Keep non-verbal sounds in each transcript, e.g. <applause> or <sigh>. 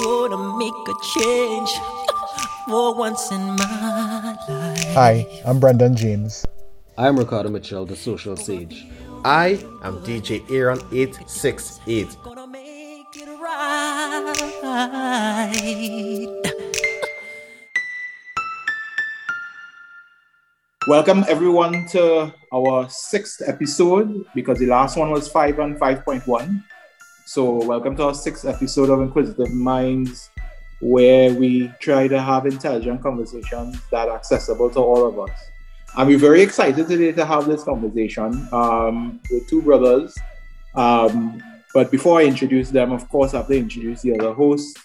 Oh, Wanna make a change for once in my life. Hi, I'm Brendan James. I'm Ricardo Mitchell, the social sage. I am DJ Aaron 868. Gonna make it right. Welcome everyone to our sixth episode because the last one was five and five point one. So welcome to our sixth episode of Inquisitive Minds, where we try to have intelligent conversations that are accessible to all of us. And we're very excited today to have this conversation um, with two brothers. Um, but before I introduce them, of course, I have to introduce the other hosts.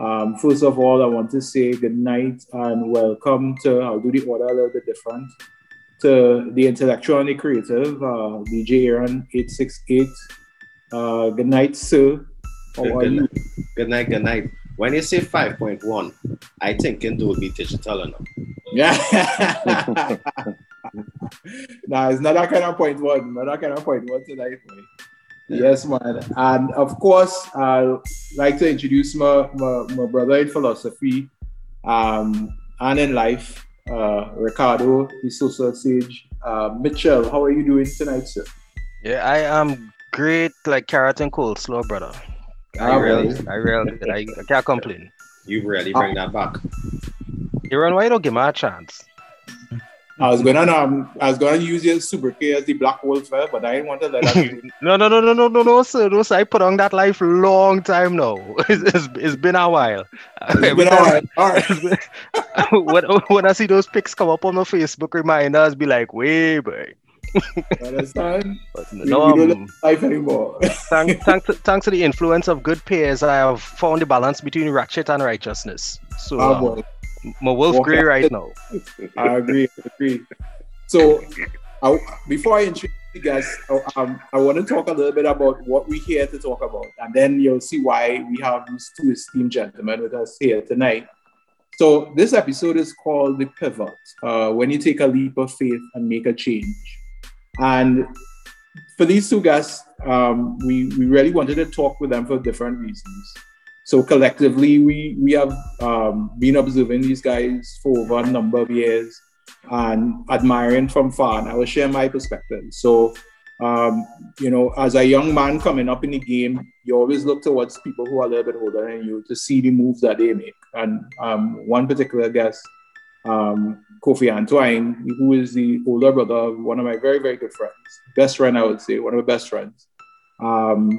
Um, first of all, I want to say good night and welcome to, I'll do the order a little bit different, to the intellectual and the creative, uh, DJ Aaron 868. Uh, good night, sir. How Good, are good you? night. good night, good night. When you say 5.1, I think it will be digital enough. Yeah. <laughs> nah, it's not that kind of point one. Not that kind of point one tonight, boy. Yes, man. And of course, I'd like to introduce my, my, my brother in philosophy um, and in life, uh, Ricardo, the social sage. Uh, Mitchell, how are you doing tonight, sir? Yeah, I am great, like carrot and coleslaw, brother. I Ah, really, well. I really, I, I <laughs> can't complain. You really bring that back. Aaron, why you don't give me a chance? I was gonna um, I was gonna use your super K as the black wolf, eh, but I didn't want to let that. <laughs> No, no, no, no, no, no, no, sir. No, sir. I put on that life long time now. <laughs> It's, it's, it's been a while. It's been all right. All right. when, when I see those pics come up on my Facebook reminders, be like, way, boy. Understand? But We- no, we don't um, life anymore. <laughs> thank, thanks, thanks to the influence of good peers, I have found the balance between ratchet and righteousness. So, Ah, um, my wolf grey right now. <laughs> I agree. I agree. So, I, before I introduce the guests, I- um, I want to talk a little bit about what we're here to talk about, and then you'll see why we have these two esteemed gentlemen with us here tonight. So, this episode is called The Pivot uh, when you take a leap of faith and make a change. And for these two guests, um, we, we really wanted to talk with them for different reasons. So collectively, we we have um, been observing these guys for over a number of years and admiring from far. And I will share my perspective. So, um, you know, as a young man coming up in the game, you always look towards people who are a little bit older than you to see the moves that they make. And um, one particular guest, um, Kofi Antoine, who is the older brother of one of my very, very good friends, best friend, I would say, one of my best friends. Um,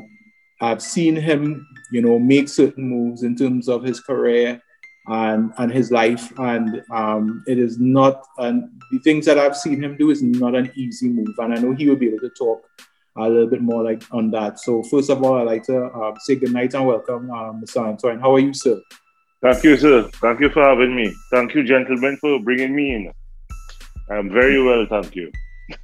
I've seen him, you know, make certain moves in terms of his career and and his life, and um, it is not. And the things that I've seen him do is not an easy move, and I know he will be able to talk a little bit more like on that. So first of all, I'd like to um, say good night and welcome, um, Mr. Antoine. How are you, sir? Thank you, sir. Thank you for having me. Thank you, gentlemen, for bringing me in. I'm very well, thank you. <laughs>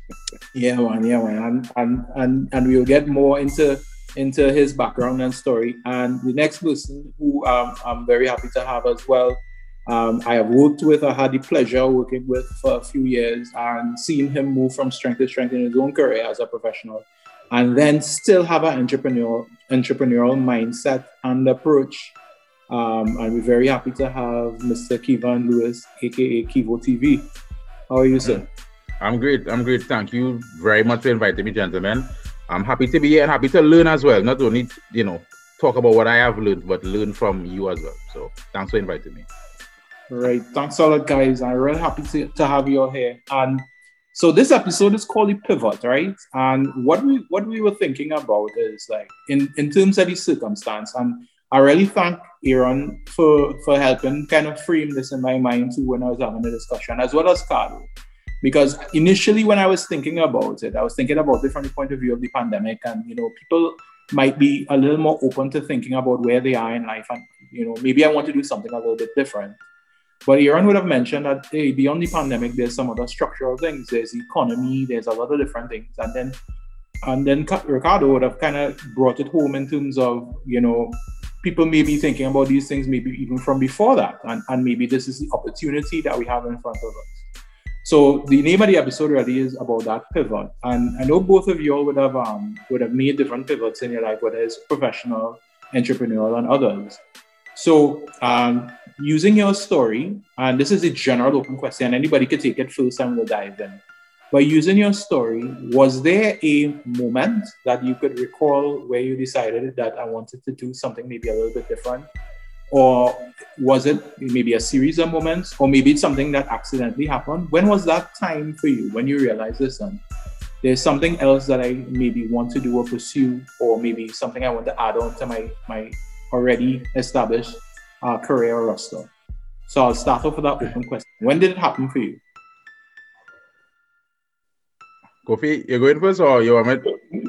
Yeah, man, yeah, man, and and and and we'll get more into into his background and story. And the next person who um, I'm very happy to have as well, um, I have worked with, I had the pleasure working with for a few years and seeing him move from strength to strength in his own career as a professional, and then still have an entrepreneurial entrepreneurial mindset and approach. Um, and we're very happy to have Mr. Kivan Lewis, aka Kivo TV. How are you, sir? I'm great. I'm great. Thank you very much for inviting me, gentlemen. I'm happy to be here and happy to learn as well. Not only, you know, talk about what I have learned, but learn from you as well. So thanks for inviting me. Right. Thanks a lot, guys. I'm really happy to, to have you all here. And so this episode is called the pivot, right? And what we what we were thinking about is like in, in terms of the circumstance, and I really thank Aaron for for helping kind of frame this in my mind too when I was having a discussion, as well as Carlo. Because initially when I was thinking about it, I was thinking about it from the point of view of the pandemic, and you know, people might be a little more open to thinking about where they are in life and you know, maybe I want to do something a little bit different. But Aaron would have mentioned that hey, beyond the pandemic, there's some other structural things. There's the economy, there's a lot of different things. And then and then Ricardo would have kind of brought it home in terms of, you know, people may be thinking about these things maybe even from before that. And, and maybe this is the opportunity that we have in front of us. So the name of the episode really is about that pivot. And I know both of you all would have um, would have made different pivots in your life, whether it's professional, entrepreneurial, and others. So, um, using your story, and this is a general open question, anybody could take it first and we'll dive in. But using your story, was there a moment that you could recall where you decided that I wanted to do something maybe a little bit different? Or was it maybe a series of moments, or maybe it's something that accidentally happened? When was that time for you when you realized this? And there's something else that I maybe want to do or pursue, or maybe something I want to add on to my my already established uh, career roster. So I'll start off with that open question. When did it happen for you? Kofi, you're going first or you want me?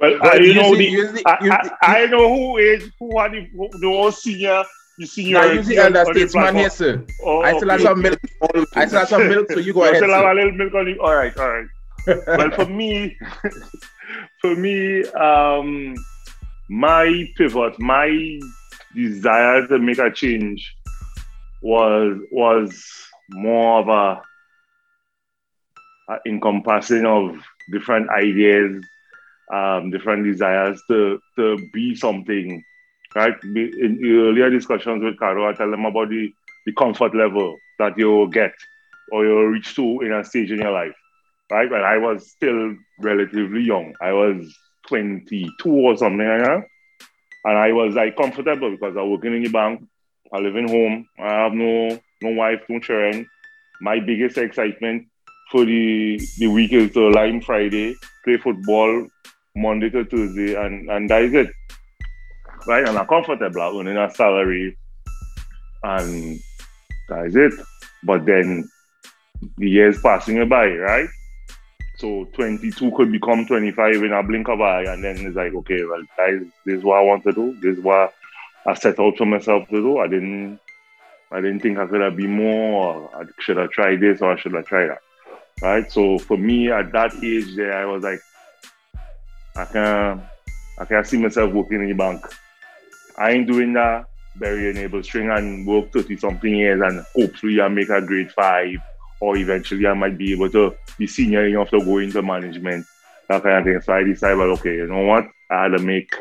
Well, I, you know the- the, use the- I, I, I know who is who are the, who, the all senior the senior. Now you see elder statesman here, sir. Oh, I still have okay. some milk. I still have some milk, so you go You ahead. still have a little milk on you. All right, all right. well, for me, <laughs> for me, um, my pivot, my desire to make a change was was more of a, a encompassing of different ideas, um, different desires to to be something. Right. In earlier discussions with Caro, I tell them about the, the comfort level that you get or you'll reach to in a stage in your life. Right? When I was still relatively young, I was 22 or something like that. And I was like comfortable because I was working in the bank, I live in home, I have no no wife, no children. My biggest excitement for the the week is uh, to line Friday, play football Monday to Tuesday, and, and that is it. Right? And I'm comfortable earning a salary and that is it. But then the years passing by, right? So 22 could become 25 in a blink of eye, and then it's like, okay, well, this is what I want to do. This is what I set out for myself to do. I didn't, I didn't think I could have been more. Or I should have tried this or I should have tried that, right? So for me, at that age, there, I was like, I can, I can see myself working in the bank. I ain't doing that. Bury enable string and work 30 something years and hopefully I make a grade five or eventually I might be able to be senior enough to go into management, that kind of thing. So I decided, well, okay, you know what? I had to make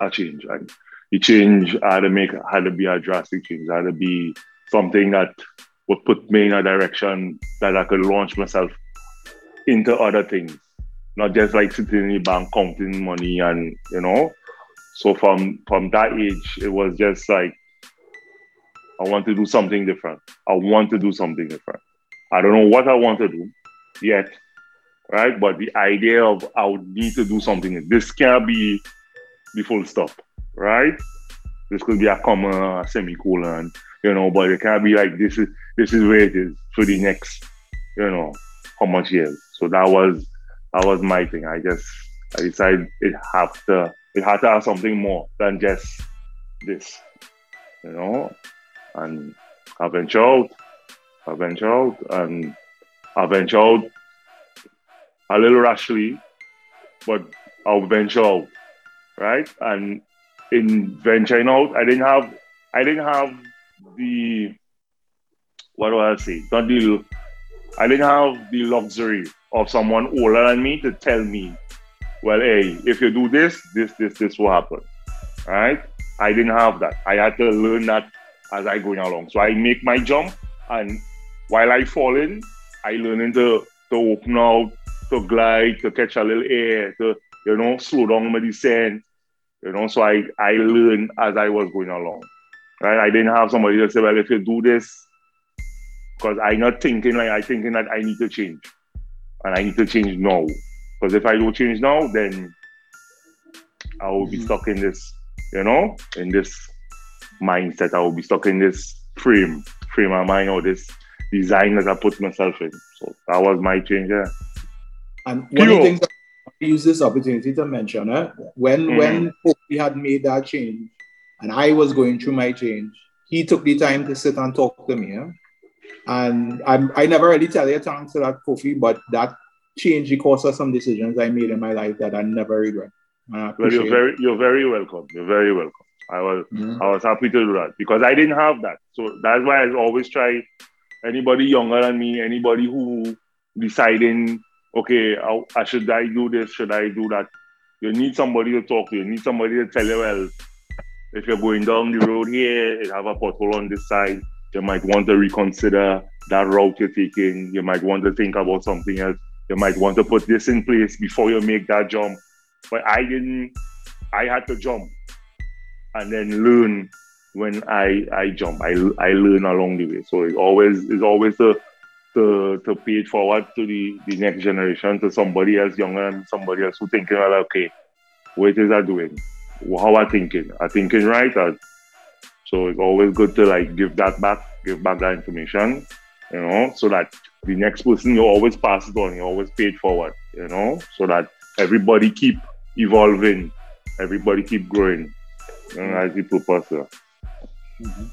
a change. And the change I had to make had to be a drastic change. I had to be something that would put me in a direction that I could launch myself into other things. Not just like sitting in the bank counting money and you know. So from from that age, it was just like I want to do something different. I want to do something different. I don't know what I want to do yet, right? But the idea of I would need to do something. This can't be the full stop, right? This could be a comma, a semicolon, you know, but it can't be like this is this is where it is for the next, you know, how much years. So that was that was my thing. I just I decided it have to it had to have something more than just this, you know. And I ventured out, I ventured out, and I ventured out a little rashly, but I'll venture out, right? And in venturing out, I didn't have, I didn't have the, what do I say? Not the, I didn't have the luxury of someone older than me to tell me, well, hey, if you do this, this, this, this will happen, right? I didn't have that. I had to learn that as I going along. So I make my jump, and while I fall in, I learning to to open out, to glide, to catch a little air, to you know slow down my descent. You know, so I I learned as I was going along. Right? I didn't have somebody to say, well, if you do this, because I'm not thinking like I'm thinking that I need to change, and I need to change now. Because if I don't change now, then I will be stuck in this, you know, in this mindset. I will be stuck in this frame, frame of mind or this design that I put myself in. So that was my change. Yeah. And one of the things that I use this opportunity to mention, eh, when Mhm. when we had made that change, and I was going through my change, he took the time to sit and talk to me. eh. And I'm, I never really tell you thanks to that Kofi, but that change because of some decisions I made in my life that I never regret. I Well, you're very, you're very welcome. You're very welcome. I was. Mhm. I was happy to do that because I didn't have that. So that's why I always try anybody younger than me, anybody who deciding, okay, I, I should I do this, should I do that? You need somebody to talk to. You need somebody to tell you, well, if you're going down the road here, it have a pothole on this side, you might want to reconsider that route you're taking. You might want to think about something else. You might want to put this in place before you make that jump. But I didn't. I had to jump and then learn when I I jump. I I learn along the way. So it always is always to to to pay it forward to the, the next generation, to somebody else younger and somebody else who thinking well, okay, what is I doing? How I thinking? I thinking right? Or, so it's always good to like give that back, give back that information, you know, so that the next person you always pass it on, you always pay it forward, you know, so that everybody keep evolving, everybody keep growing. You know, as the purpose. Yeah. Mm-hmm.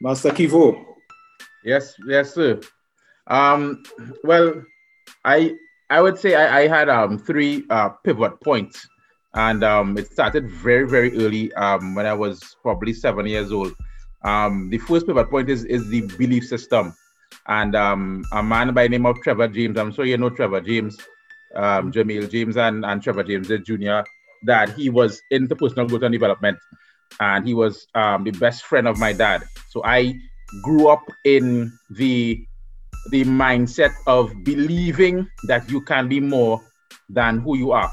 Master Kivo. Yes, yes, sir. Um, well, I I would say I, I had um three uh, pivot points, and um, it started very very early um, when I was probably seven years old. Um, the first pivot point is is the belief system, and um, a man by the name of Trevor James. I'm sure you know Trevor James, um, Jamil James, and and Trevor James the Jr. That he was into personal growth and development, and he was um, the best friend of my dad. So I grew up in the the mindset of believing that you can be more than who you are.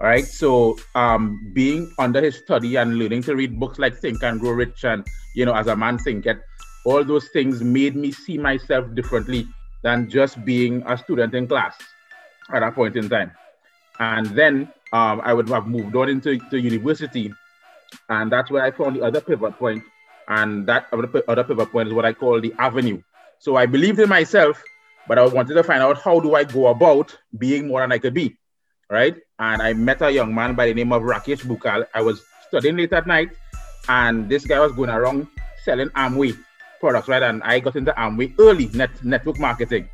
Right. So um, being under his study and learning to read books like Think and Grow Rich and you know, as a man thinketh, all those things made me see myself differently than just being a student in class at that point in time. And then um, I would have moved on into the university, and that's where I found the other pivot point. And that other pivot point is what I call the avenue. So I believed in myself, but I wanted to find out how do I go about being more than I could be, right? And I met a young man by the name of Rakesh Bukal. I was studying late at night, and this guy was going around selling Amway products, right? And I got into Amway early, net, network marketing.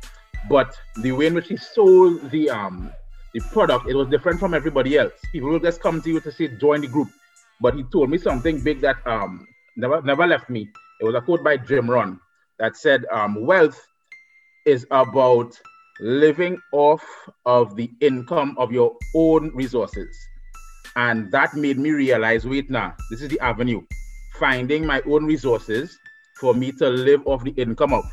But the way in which he sold the um the product, it was different from everybody else. People will just come to you to say join the group. But he told me something big that um never never left me. It was a quote by Jim Rohn that said um, wealth is about living off of the income of your own resources. And that made me realize wait now, this is the avenue. Finding my own resources for me to live off the income of.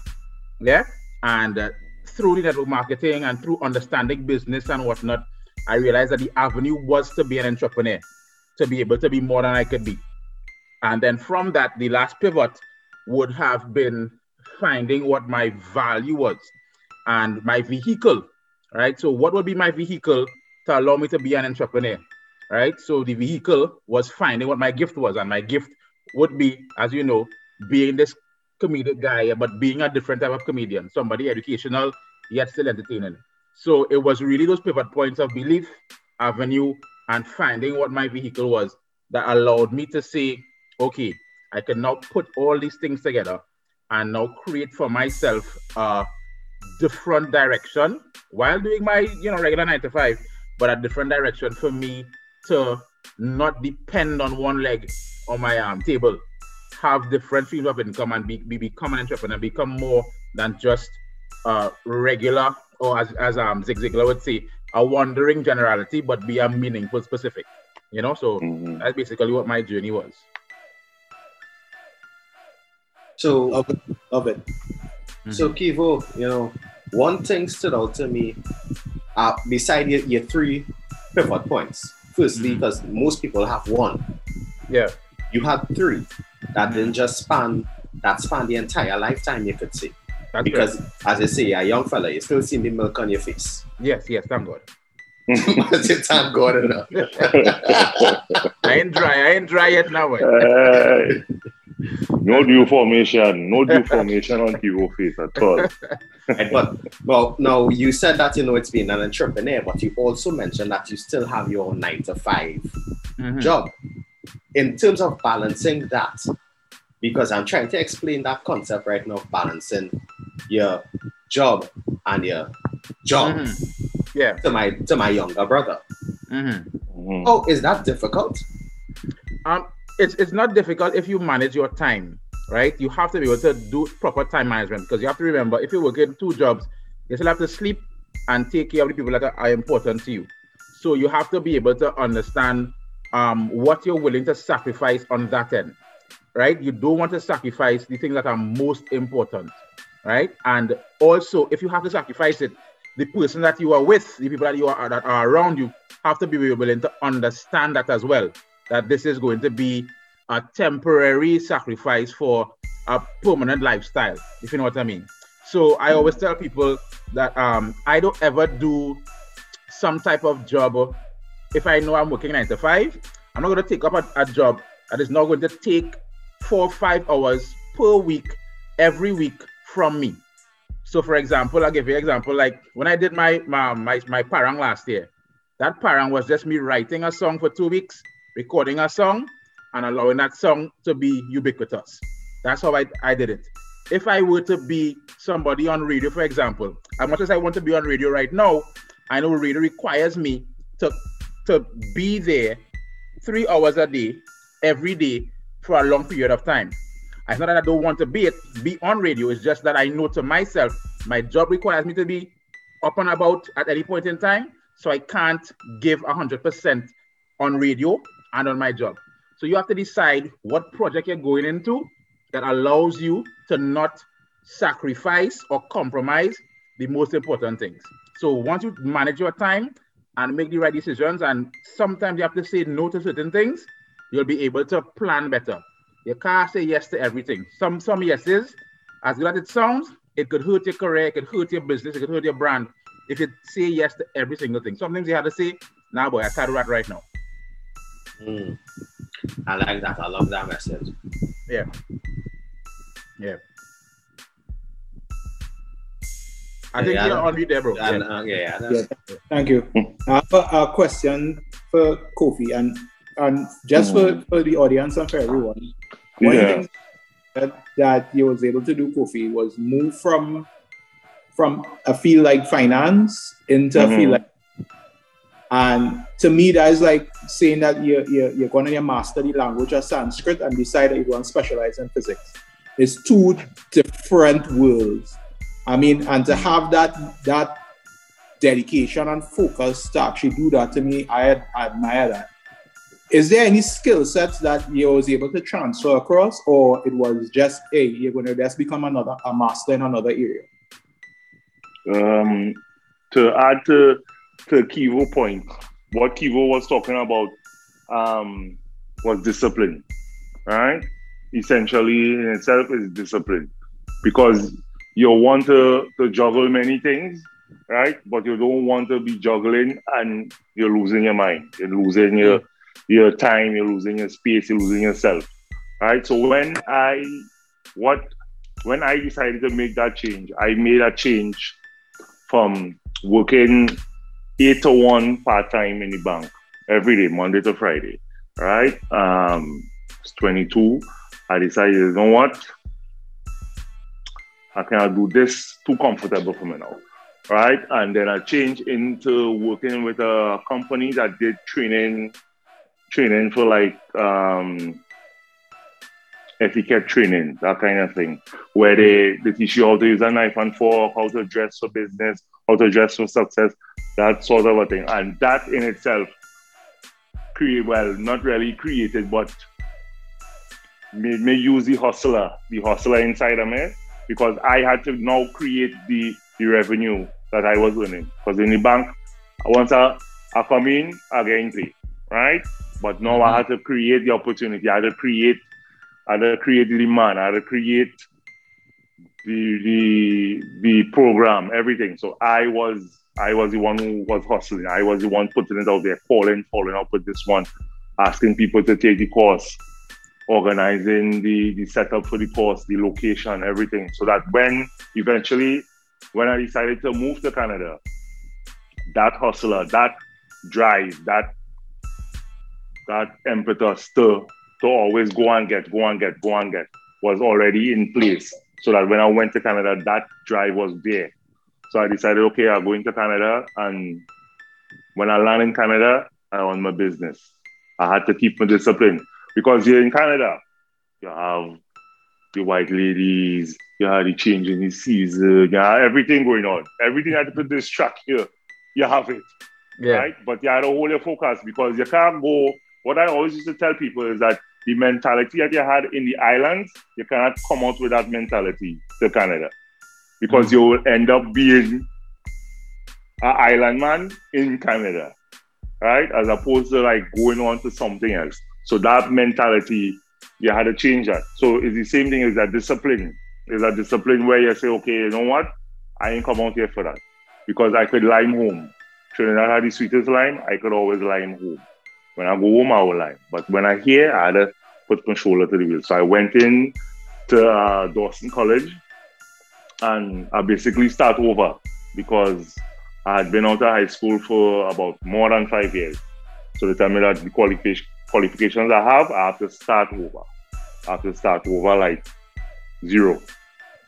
Yeah. And uh, through the network marketing and through understanding business and whatnot, I realized that the avenue was to be an entrepreneur, to be able to be more than I could be. And then from that, the last pivot would have been finding what my value was and my vehicle, right? So, what would be my vehicle to allow me to be an entrepreneur, right? So, the vehicle was finding what my gift was, and my gift would be, as you know, being this comedic guy, but being a different type of comedian, somebody educational yet still entertaining. So, it was really those pivot points of belief, avenue, and finding what my vehicle was that allowed me to say, okay, I can now put all these things together and now create for myself a different direction while doing my you know regular nine to five, but a different direction for me to not depend on one leg on my um, table, have different streams of income and be, be become an entrepreneur, become more than just a regular or as as um Zig Ziglar would say, a wandering generality, but be a meaningful specific. You know, so mm-hmm. that's basically what my journey was. So love it. Love it. Mm-hmm. So Kivo, you know, one thing stood out to me, uh, beside your, your three pivot points. Firstly, mm-hmm. because most people have one. Yeah. You had three that mm-hmm. didn't just span that span the entire lifetime, you could say. That's because as I say, a young fella, you still see the milk on your face. Yes, yes, thank God. That's it, thank God enough. <laughs> I ain't dry, I ain't dry yet now. Uh, <laughs> no dew formation, no dew formation on Kivo face at all. <laughs> but well, now you said that you know it's been an entrepreneur, but you also mentioned that you still have your nine to 5 mm-hmm. job. In terms of balancing that, because I'm trying to explain that concept right now, balancing your job and your job. Mm-hmm. Yeah. To my to my younger brother. Mm-hmm. Oh, is that difficult? Um, it's it's not difficult if you manage your time, right? You have to be able to do proper time management because you have to remember if you're working two jobs, you still have to sleep and take care of the people that are, important to you. So you have to be able to understand um, what you're willing to sacrifice on that end, right? You don't want to sacrifice the things that are most important, right? And also, if you have to sacrifice it, the person that you are with, the people that you are that are around you, have to be willing to understand that as well. That this is going to be a temporary sacrifice for a permanent lifestyle, if you know what I mean. So I always tell people that um, I don't ever do some type of job if I know I'm working nine to five. I'm not going to take up a, a job that is not going to take four or five hours per week, every week from me. So, for example, I'll give you an example. Like when I did my my my, my parang last year, that parang was just me writing a song for two weeks, recording a song, and allowing that song to be ubiquitous. That's how I, I did it. If I were to be somebody on radio, for example, as much as I want to be on radio right now, I know radio requires me to to be there three hours a day, every day for a long period of time. It's not that I don't want to be it, be on radio. It's just that I know to myself, my job requires me to be up and about at any point in time. So I can't give 100% on radio and on my job. So you have to decide what project you're going into that allows you to not sacrifice or compromise the most important things. So once you manage your time and make the right decisions, and sometimes you have to say no to certain things, you'll be able to plan better. You can't say yes to everything. Some some yeses, as good as it sounds, it could hurt your career, it could hurt your business, it could hurt your brand if you say yes to every single thing. Some things you have to say, nah boy, I can't do that right now. Mm. I like that. I love that message. Yeah. Yeah. I yeah, think yeah, you're on mute there, bro. Yeah, yeah, uh, yeah, yeah, Thank you. I have a, a, question for Kofi and and just mm. for, for the audience and for everyone. One thing that, that you was able to do, Kofi, was move from from a field like finance into mm-hmm. a field like and to me, that is like saying that you're, you're, you're going to master the language of Sanskrit and decide that you want to specialize in physics. It's two different worlds. I mean, and to have that that dedication and focus to actually do that, to me, I, I admire that. Is there any skill sets that you was able to transfer across, or it was just, hey, you're going to just become another a master in another area? Um, to add to to Kivo point, what Kivo was talking about um, was discipline, right? Essentially, in itself, is discipline because you want to, to juggle many things, right? But you don't want to be juggling and you're losing your mind, you're losing your your time, you're losing your space, you're losing yourself, right? So when I what when I decided to make that change, I made a change from working eight to one part time in the bank every day, Monday to Friday. Right? Um, it's 22. I decided, you know what? I cannot do this too comfortable for me now. Right? And then I changed into working with a company that did training training for like um etiquette training, that kind of thing, where they, they teach you how to use a knife and fork, how to dress for business, how to dress for success, that sort of a thing. And that in itself, create well, not really created, but made me use the hustler, the hustler inside of me, because I had to now create the, the revenue that I was earning. Because in the bank, once I, I come in, I get right? But now mm-hmm. I had to create the opportunity. I had to create, I had to create the demand. I had to create the the the program, everything. So I was I was the one who was hustling. I was the one putting it out there, calling, following up with this one, asking people to take the course, organizing the, the setup for the course, the location, everything. So that when eventually, when I decided to move to Canada, that hustler, that drive, that that impetus to to always go and get, go and get, go and get was already in place. So that when I went to Canada, that drive was there. So I decided, okay, I'll go into Canada. And when I land in Canada, I own my business. I had to keep my discipline because here in Canada, you have the white ladies, you have the change in the season, you have everything going on. Everything had to distract you. You have it. Yeah. Right? But you had to hold your focus because you can't go what I always used to tell people is that the mentality that you had in the islands, you cannot come out with that mentality to Canada because mm-hmm. you will end up being an island man in Canada, right? As opposed to like going on to something else. So that mentality, you had to change that. So it's the same thing as that discipline. Is a discipline where you say, okay, you know what? I ain't come out here for that. Because I could lime home. Trinidad had the sweetest lime, I could always lime home. When I go home, I will lie. But when I hear, I had to put my shoulder to the wheel. So I went in to uh, Dawson College and I basically start over because I had been out of high school for about more than five years. So they tell me that the qualification, qualifications I have, I have to start over. I have to start over like zero.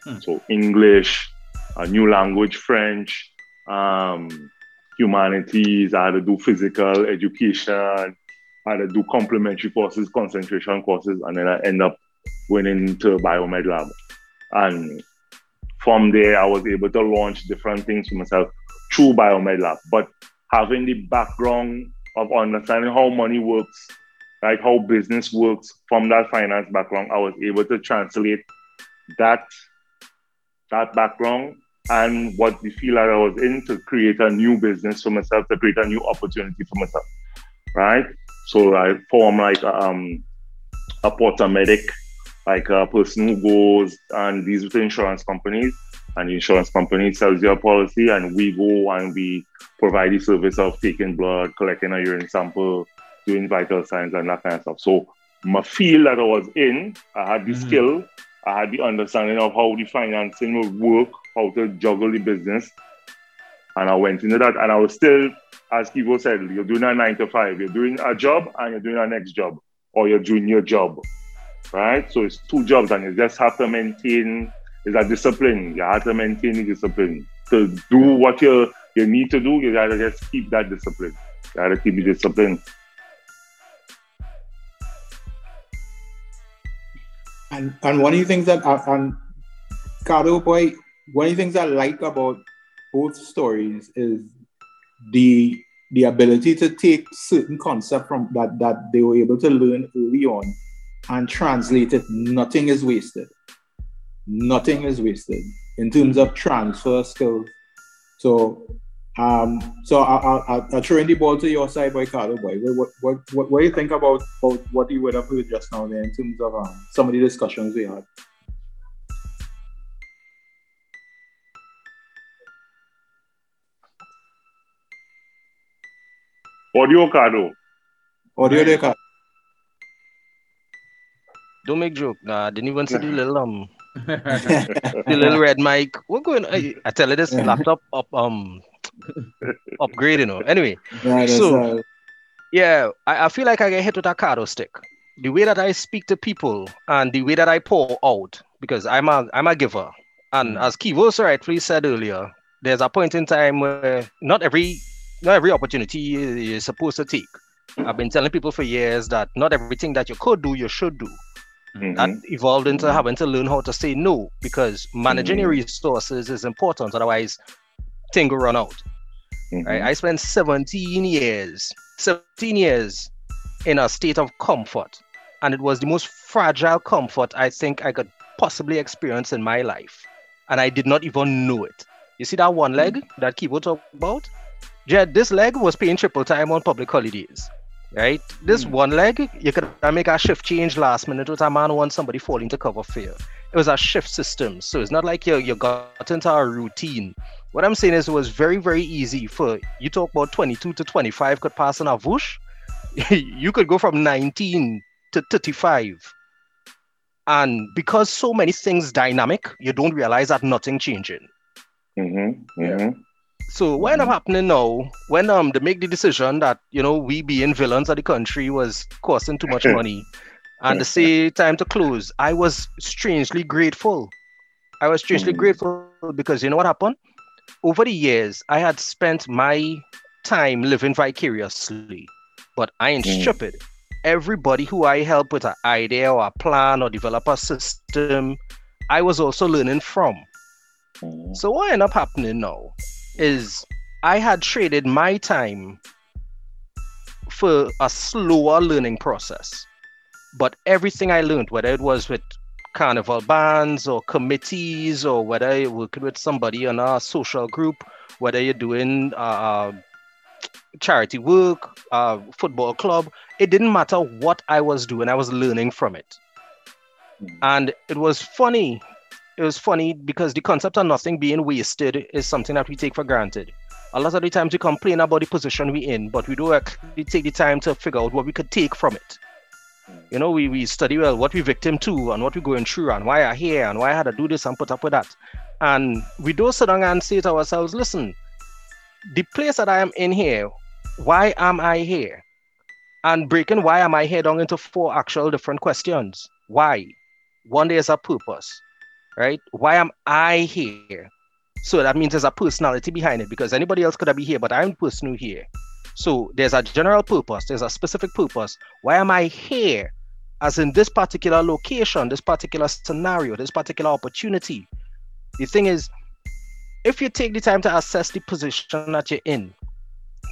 Hmm. So English, a new language, French, um, humanities, I had to do physical education, I had to do complementary courses, concentration courses, and then I end up going into biomed lab. And from there, I was able to launch different things for myself through biomed lab. But having the background of understanding how money works, like how business works from that finance background, I was able to translate that that background and what the field that I was in to create a new business for myself, to create a new opportunity for myself, right? So I form like um, a Portamedic, like a person who goes and deals with insurance companies, and the insurance company sells your policy, and we go and we provide the service of taking blood, collecting a urine sample, doing vital signs, and that kind of stuff. So my field that I was in, I had the mm-hmm. skill, I had the understanding of how the financing would work how to juggle the business. And I went into that and I was still, as Kivo said, you're doing a nine to five. You're doing a job and you're doing a next job or you're doing your job. Right? So it's two jobs and you just have to maintain is a discipline. You have to maintain the discipline. To do what you you need to do, you gotta just keep that discipline. You gotta keep the discipline. And and one of the things that uh, and Cardo boy, one of the things I like about both stories is the the ability to take certain concept from that that they were able to learn early on and translate it. Nothing is wasted. Nothing is wasted in terms of transfer skills. So, um, so I, I, I'll throw in the ball to your side, boy, Carlo, boy. What, what, what, what do you think about, about what you would have heard just now there in terms of um, some of the discussions we had? Audio Cardo. Audio de Cardo. Don't make joke. Nah, didn't even see the little um <laughs> the little red mic. What going I, I tell you this laptop up um upgrade, you know. Anyway. Right, so yeah, I, I feel like I get hit with a Cardo stick. The way that I speak to people and the way that I pour out, because I'm a I'm a giver. And mm. as Kivo rightfully said earlier, there's a point in time where not every not every opportunity you're supposed to take. I've been telling people for years that not everything that you could do, you should do. Mm-hmm. That evolved into mm-hmm. having to learn how to say no because managing mm-hmm. your resources is important. Otherwise, things will run out. Right? Mm-hmm. I spent 17 years, 17 years in a state of comfort. And it was the most fragile comfort I think I could possibly experience in my life. And I did not even know it. You see that one leg mm-hmm. that Kivo talked about? Jed, this leg was paying triple time on public holidays. Right? This mm. one leg, you could make a shift change last minute with a man who wants somebody falling to cover fear. It was a shift system. So it's not like you, you got into a routine. What I'm saying is it was very, very easy for you talk about 22 to 25 could pass in a whoosh. <laughs> you could go from 19 to 35. And because so many things dynamic, you don't realize that nothing changing. Mm-hmm, mm-hmm. So what ended up happening now, when um they make the decision that you know we being villains of the country was costing too much money, and to say time to close, I was strangely grateful. I was strangely mm. grateful because you know what happened? Over the years, I had spent my time living vicariously, but I ain't mm. stupid. Everybody who I help with an idea or a plan or develop a system, I was also learning from. Mm. So what ended up happening now? Is I had traded my time for a slower learning process. But everything I learned, whether it was with carnival bands or committees or whether you're working with somebody in a social group, whether you're doing uh, charity work, uh, football club, it didn't matter what I was doing, I was learning from it. Mm. And it was funny. It was funny because the concept of nothing being wasted is something that we take for granted. A lot of the times we complain about the position we're in, but we don't actually take the time to figure out what we could take from it. You know, we, we study well what we victim to and what we're going through and why I here and why I had to do this and put up with that. And we don't sit down and say to ourselves, listen, the place that I am in here, why am I here? And breaking why am I here down into four actual different questions. Why? One, there's a purpose, right? Why am I here? So that means there's a personality behind it because anybody else could have been here, but I'm the person here. So there's a general purpose, there's a specific purpose. Why am I here? As in this particular location, this particular scenario, this particular opportunity. The thing is, if you take the time to assess the position that you're in,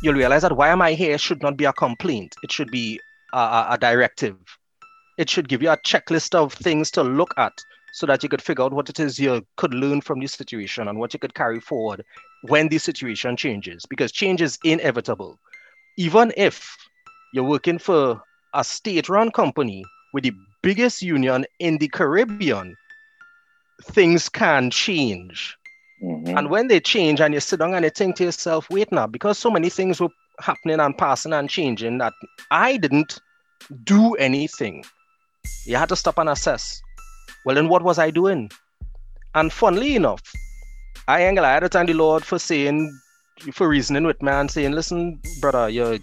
you'll realize that why am I here should not be a complaint. It should be a, a, a directive. It should give you a checklist of things to look at so that you could figure out what it is you could learn from this situation and what you could carry forward when the situation changes because change is inevitable even if you're working for a state-run company with the biggest union in the Caribbean, things can change. Mm-hmm. And when they change and you sit down and you think to yourself, wait now, because so many things were happening and passing and changing that I didn't do anything. You had to stop and assess. Well, then what was I doing? And funnily enough, I ain't gonna I had to thank the Lord for saying for reasoning with me and saying, listen, brother, you're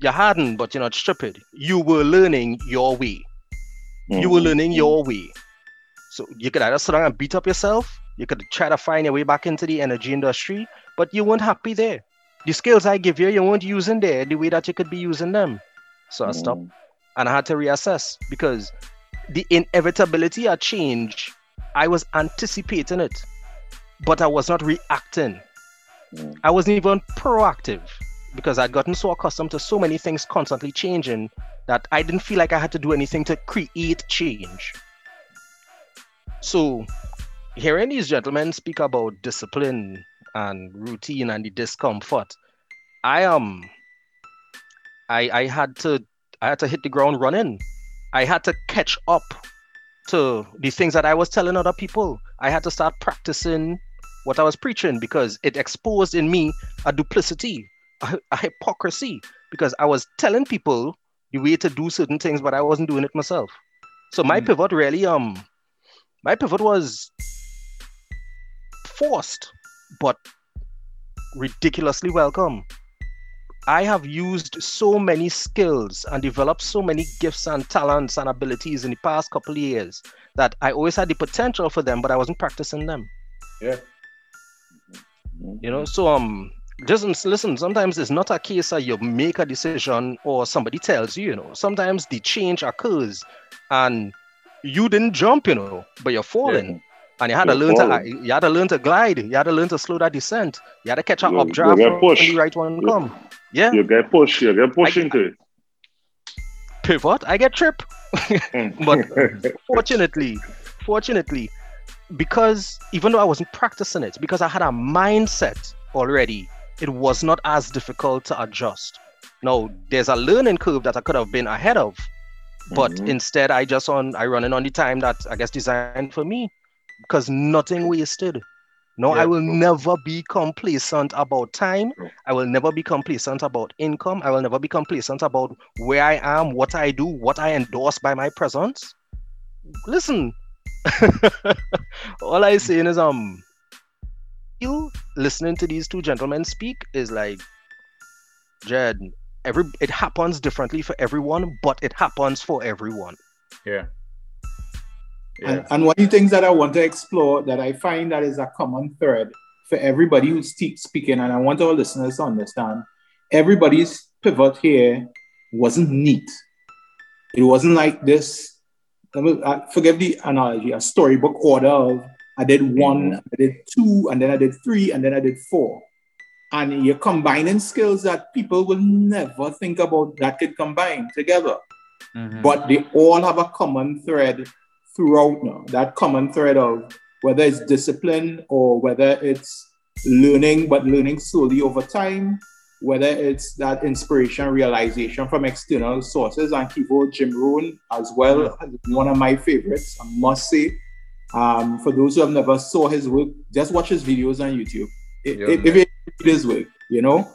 you're hardened, but you're not stupid. You were learning your way. Mm-hmm. You were mm-hmm. learning your way. So you could either sit down and beat up yourself, you could try to find your way back into the energy industry, but you weren't happy there. The skills I give you, you weren't using there the way that you could be using them. So I stopped mm. and I had to reassess because the inevitability of change, I was anticipating it, but I was not reacting. Mm. I wasn't even proactive because I'd gotten so accustomed to so many things constantly changing that I didn't feel like I had to do anything to create change. So, hearing these gentlemen speak about discipline and routine and the discomfort, I am. Um, I I had to I had to hit the ground running. I had to catch up to the things that I was telling other people. I had to start practicing what I was preaching because it exposed in me a duplicity, a, a hypocrisy, because I was telling people the way to do certain things, but I wasn't doing it myself. So my mm. pivot really, um, my pivot was forced, but ridiculously welcome. I have used so many skills and developed so many gifts and talents and abilities in the past couple of years that I always had the potential for them, but I wasn't practicing them. Yeah. You know, so um just listen, sometimes it's not a case that you make a decision or somebody tells you, you know. Sometimes the change occurs and you didn't jump, you know, but you're falling. Yeah. And you had you're to learn falling. to you had to learn to glide, you had to learn to slow that descent, you had to catch up updraft when the right one come. Yeah. You get pushed, you get pushed I, into it. Pivot, I get trip. Hmm. <laughs> but <laughs> fortunately, fortunately, because even though I wasn't practicing it, because I had a mindset already, it was not as difficult to adjust. No, there's a learning curve that I could have been ahead of, but mm-hmm. instead I just on I run running on the time that I guess designed for me, because nothing wasted. No, yeah. I will never be complacent about time. I will never be complacent about income. I will never be complacent about where I am, what I do, what I endorse by my presence. Listen, <laughs> all I saying is um you listening to these two gentlemen speak is like Jed, every it happens differently for everyone, but it happens for everyone. Yeah. Yeah. And, and one of the things that I want to explore that I find that is a common thread for everybody who's speaking, and I want our listeners to understand, everybody's pivot here wasn't neat. It wasn't like this I forget the analogy, a storybook order of I did one, mm-hmm. I did two, and then I did three, and then I did four. and you're combining skills that people will never think about that could combine together. Mm-hmm. But they all have a common thread throughout now. That common thread of whether it's discipline or whether it's learning, but learning slowly over time, whether it's that inspiration realization from external sources. And Kivo Jim Rohn as well, mm-hmm. one of my favorites, I must say. Um, for those who have never saw his work, just watch his videos on YouTube. Yeah, if, if it is work, you know.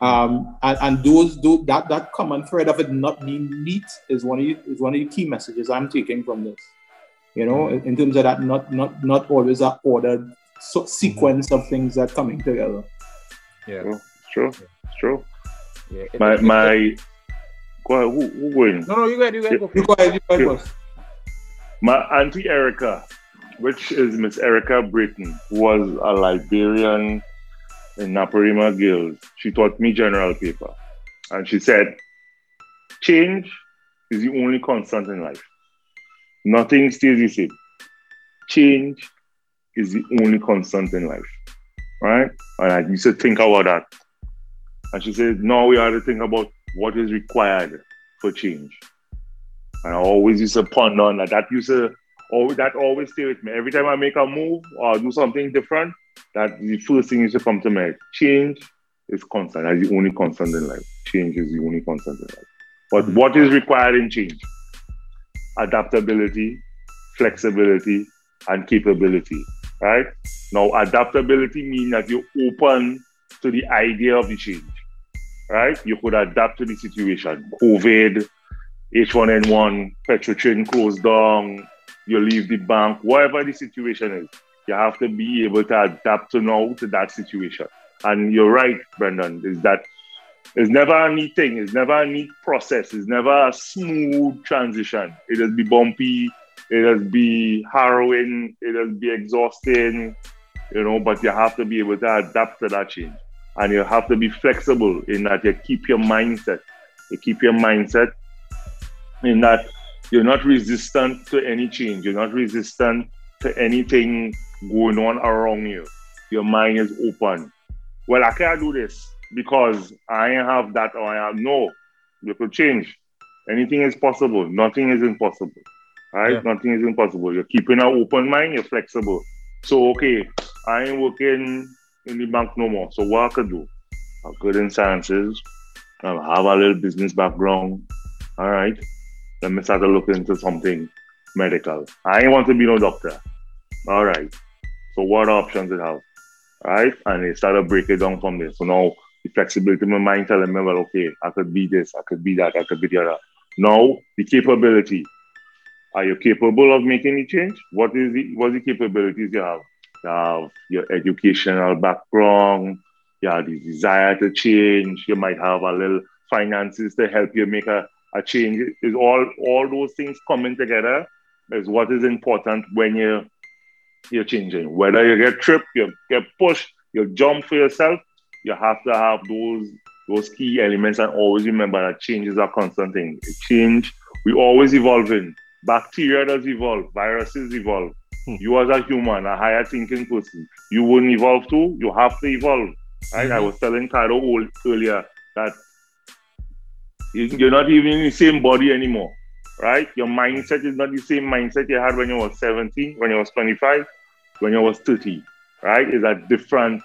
Um, and, and those do that that common thread of it not being neat is one of the, is one of the key messages I'm taking from this. You know, mm-hmm. in terms of that not not not always a ordered so sequence mm-hmm. of things that coming together. Yeah, it's true. It's true. Yeah. My my go ahead. Who, who going? No, no, you go ahead. You go ahead. Go. You go ahead. You go ahead. My auntie Erica, which is Miss Erica Britton, was a Liberian in Naparima Girls. She taught me general paper. And she said, change is the only constant in life. Nothing stays the same. Change is the only constant in life. Right? And I used to think about that. And she said, now we have to think about what is required for change. And I always used to ponder on that. That used to always, that always stay with me. Every time I make a move or do something different, that the first thing is to come to mind. Change is constant. That's the only constant in life. Change is the only constant in life. But what is required in change? Adaptability, flexibility, and capability. Right? Now, adaptability means that you're open to the idea of the change. Right? You could adapt to the situation. COVID, H1N1, Petrotrin closed down, you leave the bank, whatever the situation is you have to be able to adapt to now to that situation. And you're right, Brendan, is that it's never a neat thing, it's never a neat process, it's never a smooth transition. It will be bumpy, it will be harrowing, it will be exhausting, you know, but you have to be able to adapt to that change. And you have to be flexible in that you keep your mindset. You keep your mindset in that you're not resistant to any change. You're not resistant to anything going on around you. Your mind is open. Well, I can't do this because I have that or I have no. You could change. Anything is possible. Nothing is impossible. Right? Yeah. Nothing is impossible. You're keeping an open mind, you're flexible. So okay, I ain't working in the bank no more. So what I could do? I'm good in sciences. I have a little business background. All right. Let me start to look into something medical. I ain't want to be no doctor. All right. So what options it have? Right? And they started breaking down from there. So now the flexibility my mind telling me, well, okay, I could be this, I could be that, I could be the other. Now the capability. Are you capable of making the change? What is the what the capabilities you have? You have your educational background, you have the desire to change, you might have a little finances to help you make a, a change. Is all all those things coming together is what is important when you you're changing. Whether you get tripped, you get pushed, you jump for yourself, you have to have those those key elements and always remember that change is a constant thing. Change, we always evolving. Bacteria does evolve, viruses evolve. Hmm. You as a human, a higher thinking person, you wouldn't evolve too, you have to evolve. Right? Mm-hmm. I was telling Caro earlier that you're not even in the same body anymore right? Your mindset is not the same mindset you had when you was 17, when you was 25, when you was 30, right? Is a different,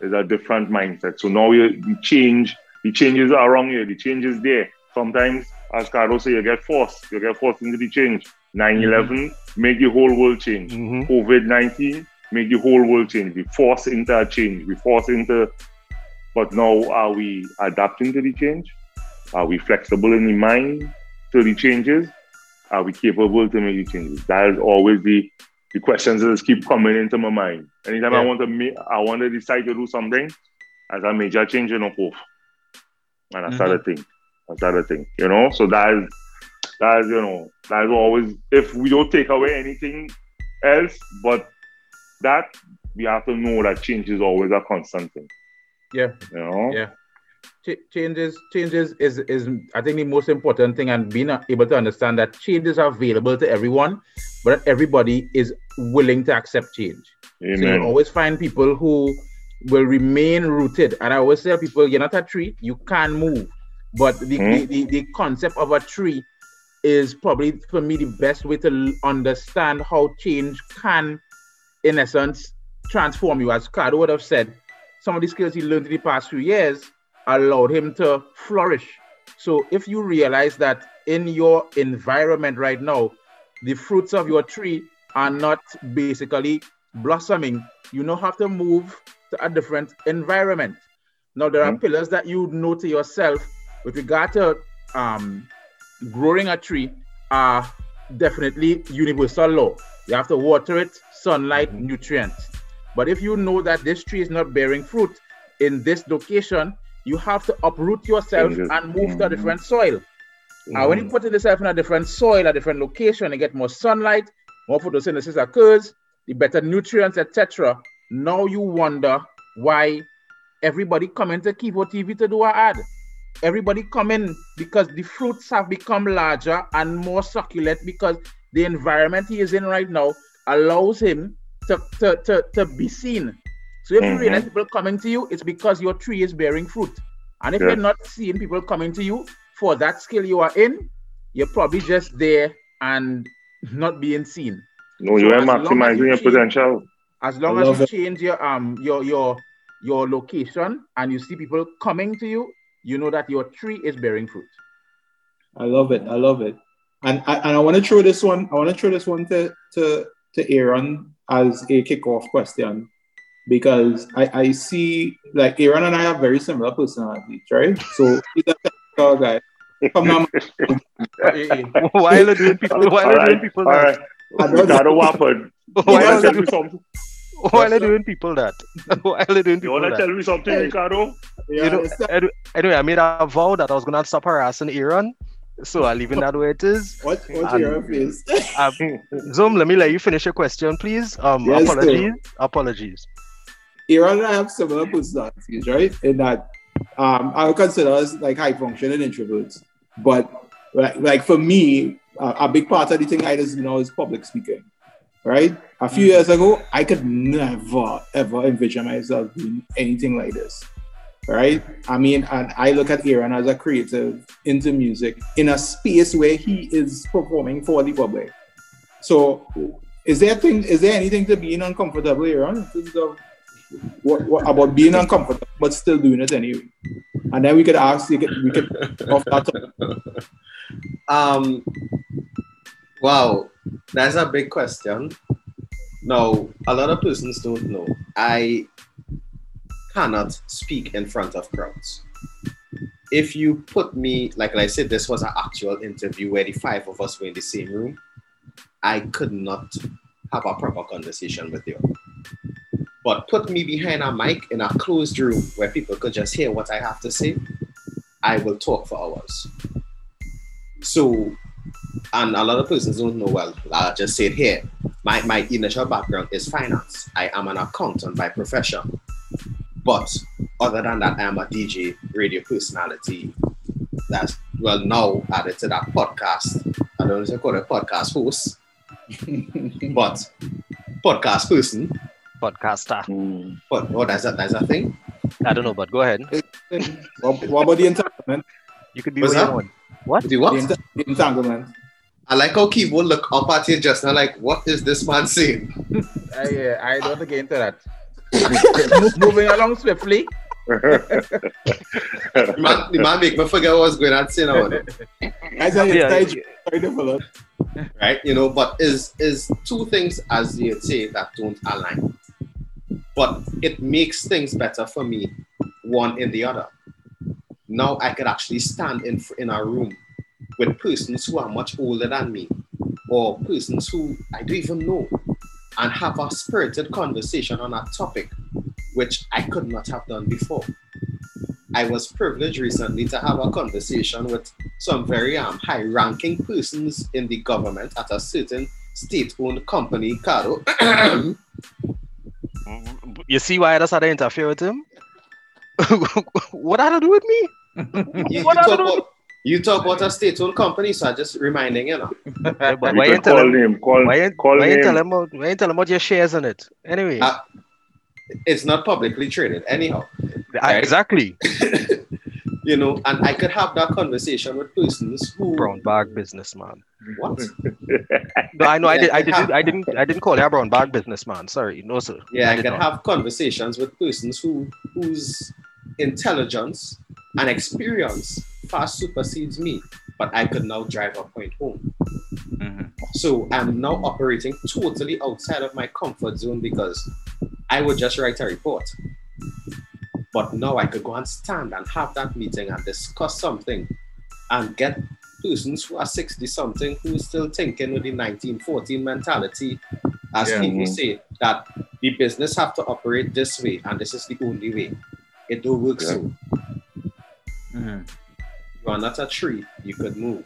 is a different mindset. So now you, you change, the changes are around you, the changes there. Sometimes, as Carlos said, you get forced, you get forced into the change. 9-11 mm-hmm. make the whole world change. Mm-hmm. COVID-19 make the whole world change. We force into a change. We force into, but now are we adapting to the change? Are we flexible in the mind? to the changes? Are we capable to make the changes? That is always the the questions just keep coming into my mind. Anytime yeah. I want to make, I want to decide to do something, as a major change in a proof. And that's mm-hmm. thing. That's the thing. You know? So that is that is, you know, that is always if we don't take away anything else, but that we have to know that change is always a constant thing. Yeah. You know? Yeah changes changes is is I think the most important thing and being able to understand that changes are available to everyone, but everybody is willing to accept change. Amen. So you always find people who will remain rooted. And I always tell people, you're not a tree, you can move. But the, mm. the, the, the, concept of a tree is probably for me the best way to understand how change can, in essence, transform you. As Cardo would have said, some of the skills he learned in the past few years allowed him to flourish. So if you realize that in your environment right now, the fruits of your tree are not basically blossoming, you now have to move to a different environment. Now, there mm-hmm. are pillars that you know to yourself with regard to um, growing a tree are definitely universal law. You have to water it, sunlight, mm-hmm. nutrients. But if you know that this tree is not bearing fruit in this location, you have to uproot yourself and move to a different soil. Mm-hmm. Uh, when you put yourself in a different soil, a different location, you get more sunlight, more photosynthesis occurs, the better nutrients, etc. Now you wonder why everybody coming to Kivo TV to do an ad. Everybody coming because the fruits have become larger and more succulent because the environment he is in right now allows him to, to, to, to be seen. So if mm-hmm. you realize people coming to you, it's because your tree is bearing fruit. And if yeah. you're not seeing people coming to you for that skill you are in, you're probably just there and not being seen. No, so you are maximizing your potential. As long as you it. change your um your your your location and you see people coming to you, you know that your tree is bearing fruit. I love it. I love it. And I, and I want to throw this one. I want to throw this one to to to Aaron as a kickoff question because I, I see like Aaron and I have very similar personalities, right? So he's a technical guy. Come on. why are you doing people? Why are you doing people? All right. Ricardo Wappard. Why are you doing something? <laughs> Why are they doing people that? Why are they doing people You want to tell me something, Ricardo? Yeah, you know, anyway, I made a vow that I was going to stop harassing Aaron. So I'll leave it that way it is. What, what's and, your face? um, Zoom, let me let you finish your question, please. Um, yes, apologies. Sir. Apologies. Aaron and I have similar personalities, right? In that um, I would consider us like high functioning introverts. But like, like for me, uh, a big part of the thing I just you know is public speaking right? A few years ago, I could never ever envision myself doing anything like this, right? I mean, and I look at Aaron as a creative into music in a space where he is performing for the public. So, is there thing? Is there anything to being uncomfortable, Aaron? In terms of what, what about being uncomfortable but still doing it anyway? And then we could ask, we could, we could off that. <laughs> Um, Wow, that's a big question. Now, a lot of persons don't know. I cannot speak in front of crowds. If you put me, like I said, this was an actual interview where the five of us were in the same room, I could not have a proper conversation with you. But put me behind a mic in a closed room where people could just hear what I have to say, I will talk for hours. So and a lot of persons don't know well. I'll just say it here. My, my initial background is finance. I am an accountant by profession. But other than that, I am a DJ, radio personality. That's well now added to that podcast. I don't know if you call it podcast host, <laughs> but podcast person. Podcaster. Mm. What? Oh, that's a that's a thing. I don't know, but go ahead. what, what about the entanglement? You could be What's that? What? The what? The, the entanglement. I like how Kivo look up at you just now, like, what is this man saying? uh, yeah, I don't get into that. Moving along swiftly. the, man, the man make me forget what I was going to say now. yeah, right, you know, but is is two things as you say that don't align. But it makes things better for me, one in the other. Now I could actually stand in in a room with persons who are much older than me or persons who I don't even know and have a spirited conversation on a topic which I could not have done before. I was privileged recently to have a conversation with some very um, high ranking persons in the government at a certain state owned company, Caro. <clears throat> <coughs> you see why I just had to interfere with him? <laughs> what had to do with me? <laughs> You, what you, talk you talk about a state-owned company, so I'm just reminding you know. <laughs> but why you tell him? Call, why you, call why you tell him? About, why you tell him about your shares in it? Anyway. Uh, it's not publicly traded anyhow. Right? Exactly. You know, and I could have that conversation with persons who brown bag businessman. What? <laughs> no, I know. I did. I didn't. I didn't. I didn't call you a brown bag businessman. Sorry, no sir. Yeah, I, I can not. have conversations with persons who whose intelligence and experience far supersedes me, but I could now drive a point home. Mm-hmm. So I'm now operating totally outside of my comfort zone because I would just write a report. But now I could go and stand and have that meeting and discuss something and get persons who are 60 something who is still thinking with the 1914 mentality, as yeah, people mm-hmm. say, that the business have to operate this way and this is the only way. It don't work yeah. so. Mm-hmm. You are not a tree, you could move.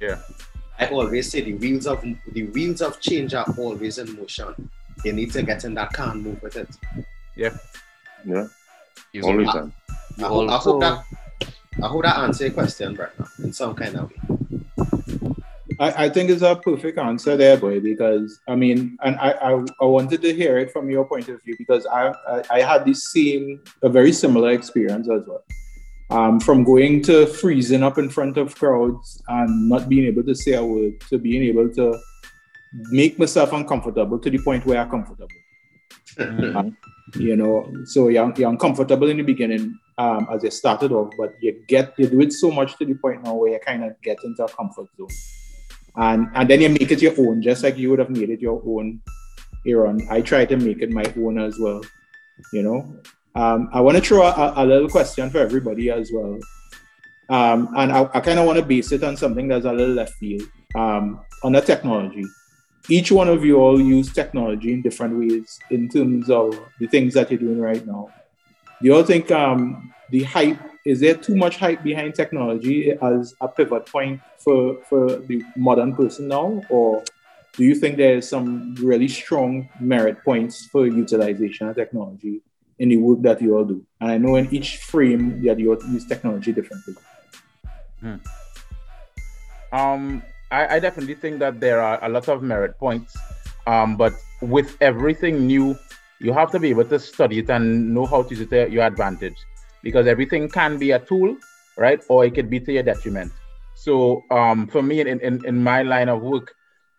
Yeah. I always say the wheels of the wheels of change are always in motion. You need to get in that car and move with it. Yeah. Yeah. Always I, I, hope, I, hope that I hope that answer your question, Brendan, in some kind of way. I, I think it's a perfect answer there, boy, because I mean, and I, I, I wanted to hear it from your point of view because I, I, I had the same, a very similar experience as well. Um, from going to freezing up in front of crowds and not being able to say a word to being able to make myself uncomfortable to the point where I'm comfortable. Mm-hmm. <laughs> You know, so you're, you're uncomfortable in the beginning um, as you started off, but you get you do it so much to the point now where you kind of get into a comfort zone, and and then you make it your own, just like you would have made it your own. Aaron, I try to make it my own as well. You know, um, I want to throw a, a, little question for everybody as well, um, and I, I kind of want to base it on something that's a little left field um, on the technology each one of you all use technology in different ways in terms of the things that you're doing right now. Do you all think um, the hype is there too much hype behind technology as a pivot point for for the modern person now, or do you think there's some really strong merit points for utilization of technology in the work that you all do? And I know in each frame that you all use technology differently. Hmm. Um, I, I definitely think that there are a lot of merit points. Um, but with everything new, you have to be able to study it and know how to use it to your advantage because everything can be a tool, right? Or it could be to your detriment. So um, for me, in, in, in my line of work,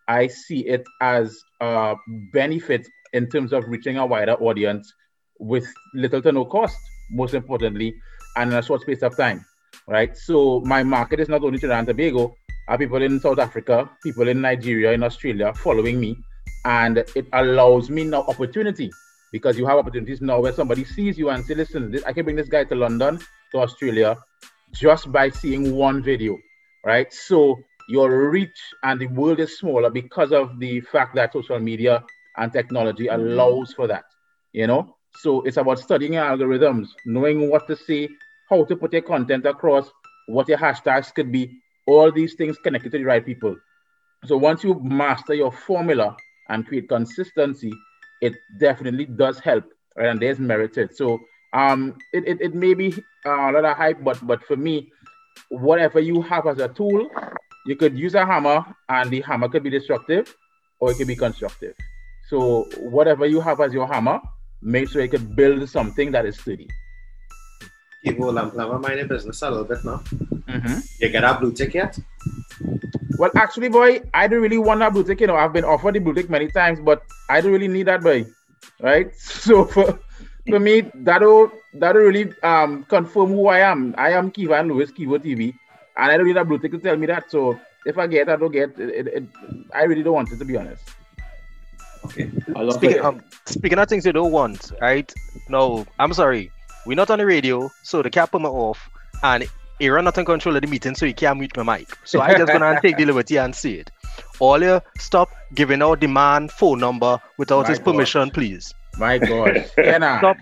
I see it as a benefit in terms of reaching a wider audience with little to no cost, most importantly, and in a short space of time, right? So my market is not only Trinidad and Tobago, are people in South Africa, people in Nigeria, in Australia following me. And it allows me now opportunity because you have opportunities now where somebody sees you and say, listen, this, I can bring this guy to London, to Australia, just by seeing one video, right? So your reach and the world is smaller because of the fact that social media and technology mm-hmm. allows for that, you know? So it's about studying algorithms, knowing what to say, how to put your content across, what your hashtags could be, all these things connected to the right people. So once you master your formula and create consistency, it definitely does help, right? And there's merited. So um, it, it, it may be a lot of hype, but but for me, whatever you have as a tool, you could use a hammer, and the hammer could be destructive, or it could be constructive. So whatever you have as your hammer, make sure you can build something that is sturdy people I'm never mind your business a little bit now. Mm-hmm. You get a blue tick yet? Well, actually, boy, I don't really want a blue tick. You know, I've been offered the blue tick many times, but I don't really need that, boy. Right? <laughs> So for for me, that'll that'll really um confirm who I am. I am Kivan Lewis, Kivo TV, and I don't need a blue tick to tell me that. So if I get, I don't get. It, it, it, I really don't want it to be honest. Okay. Speaking, um, speaking of things you don't want, right? No, I'm sorry. We're not on the radio, so the cap me off, and Aaron not in control of the meeting, so he can't mute my mic. So I just gonna <laughs> take the liberty and say it. All you stop giving out the man phone number without my his permission, please. My God. <laughs> stop,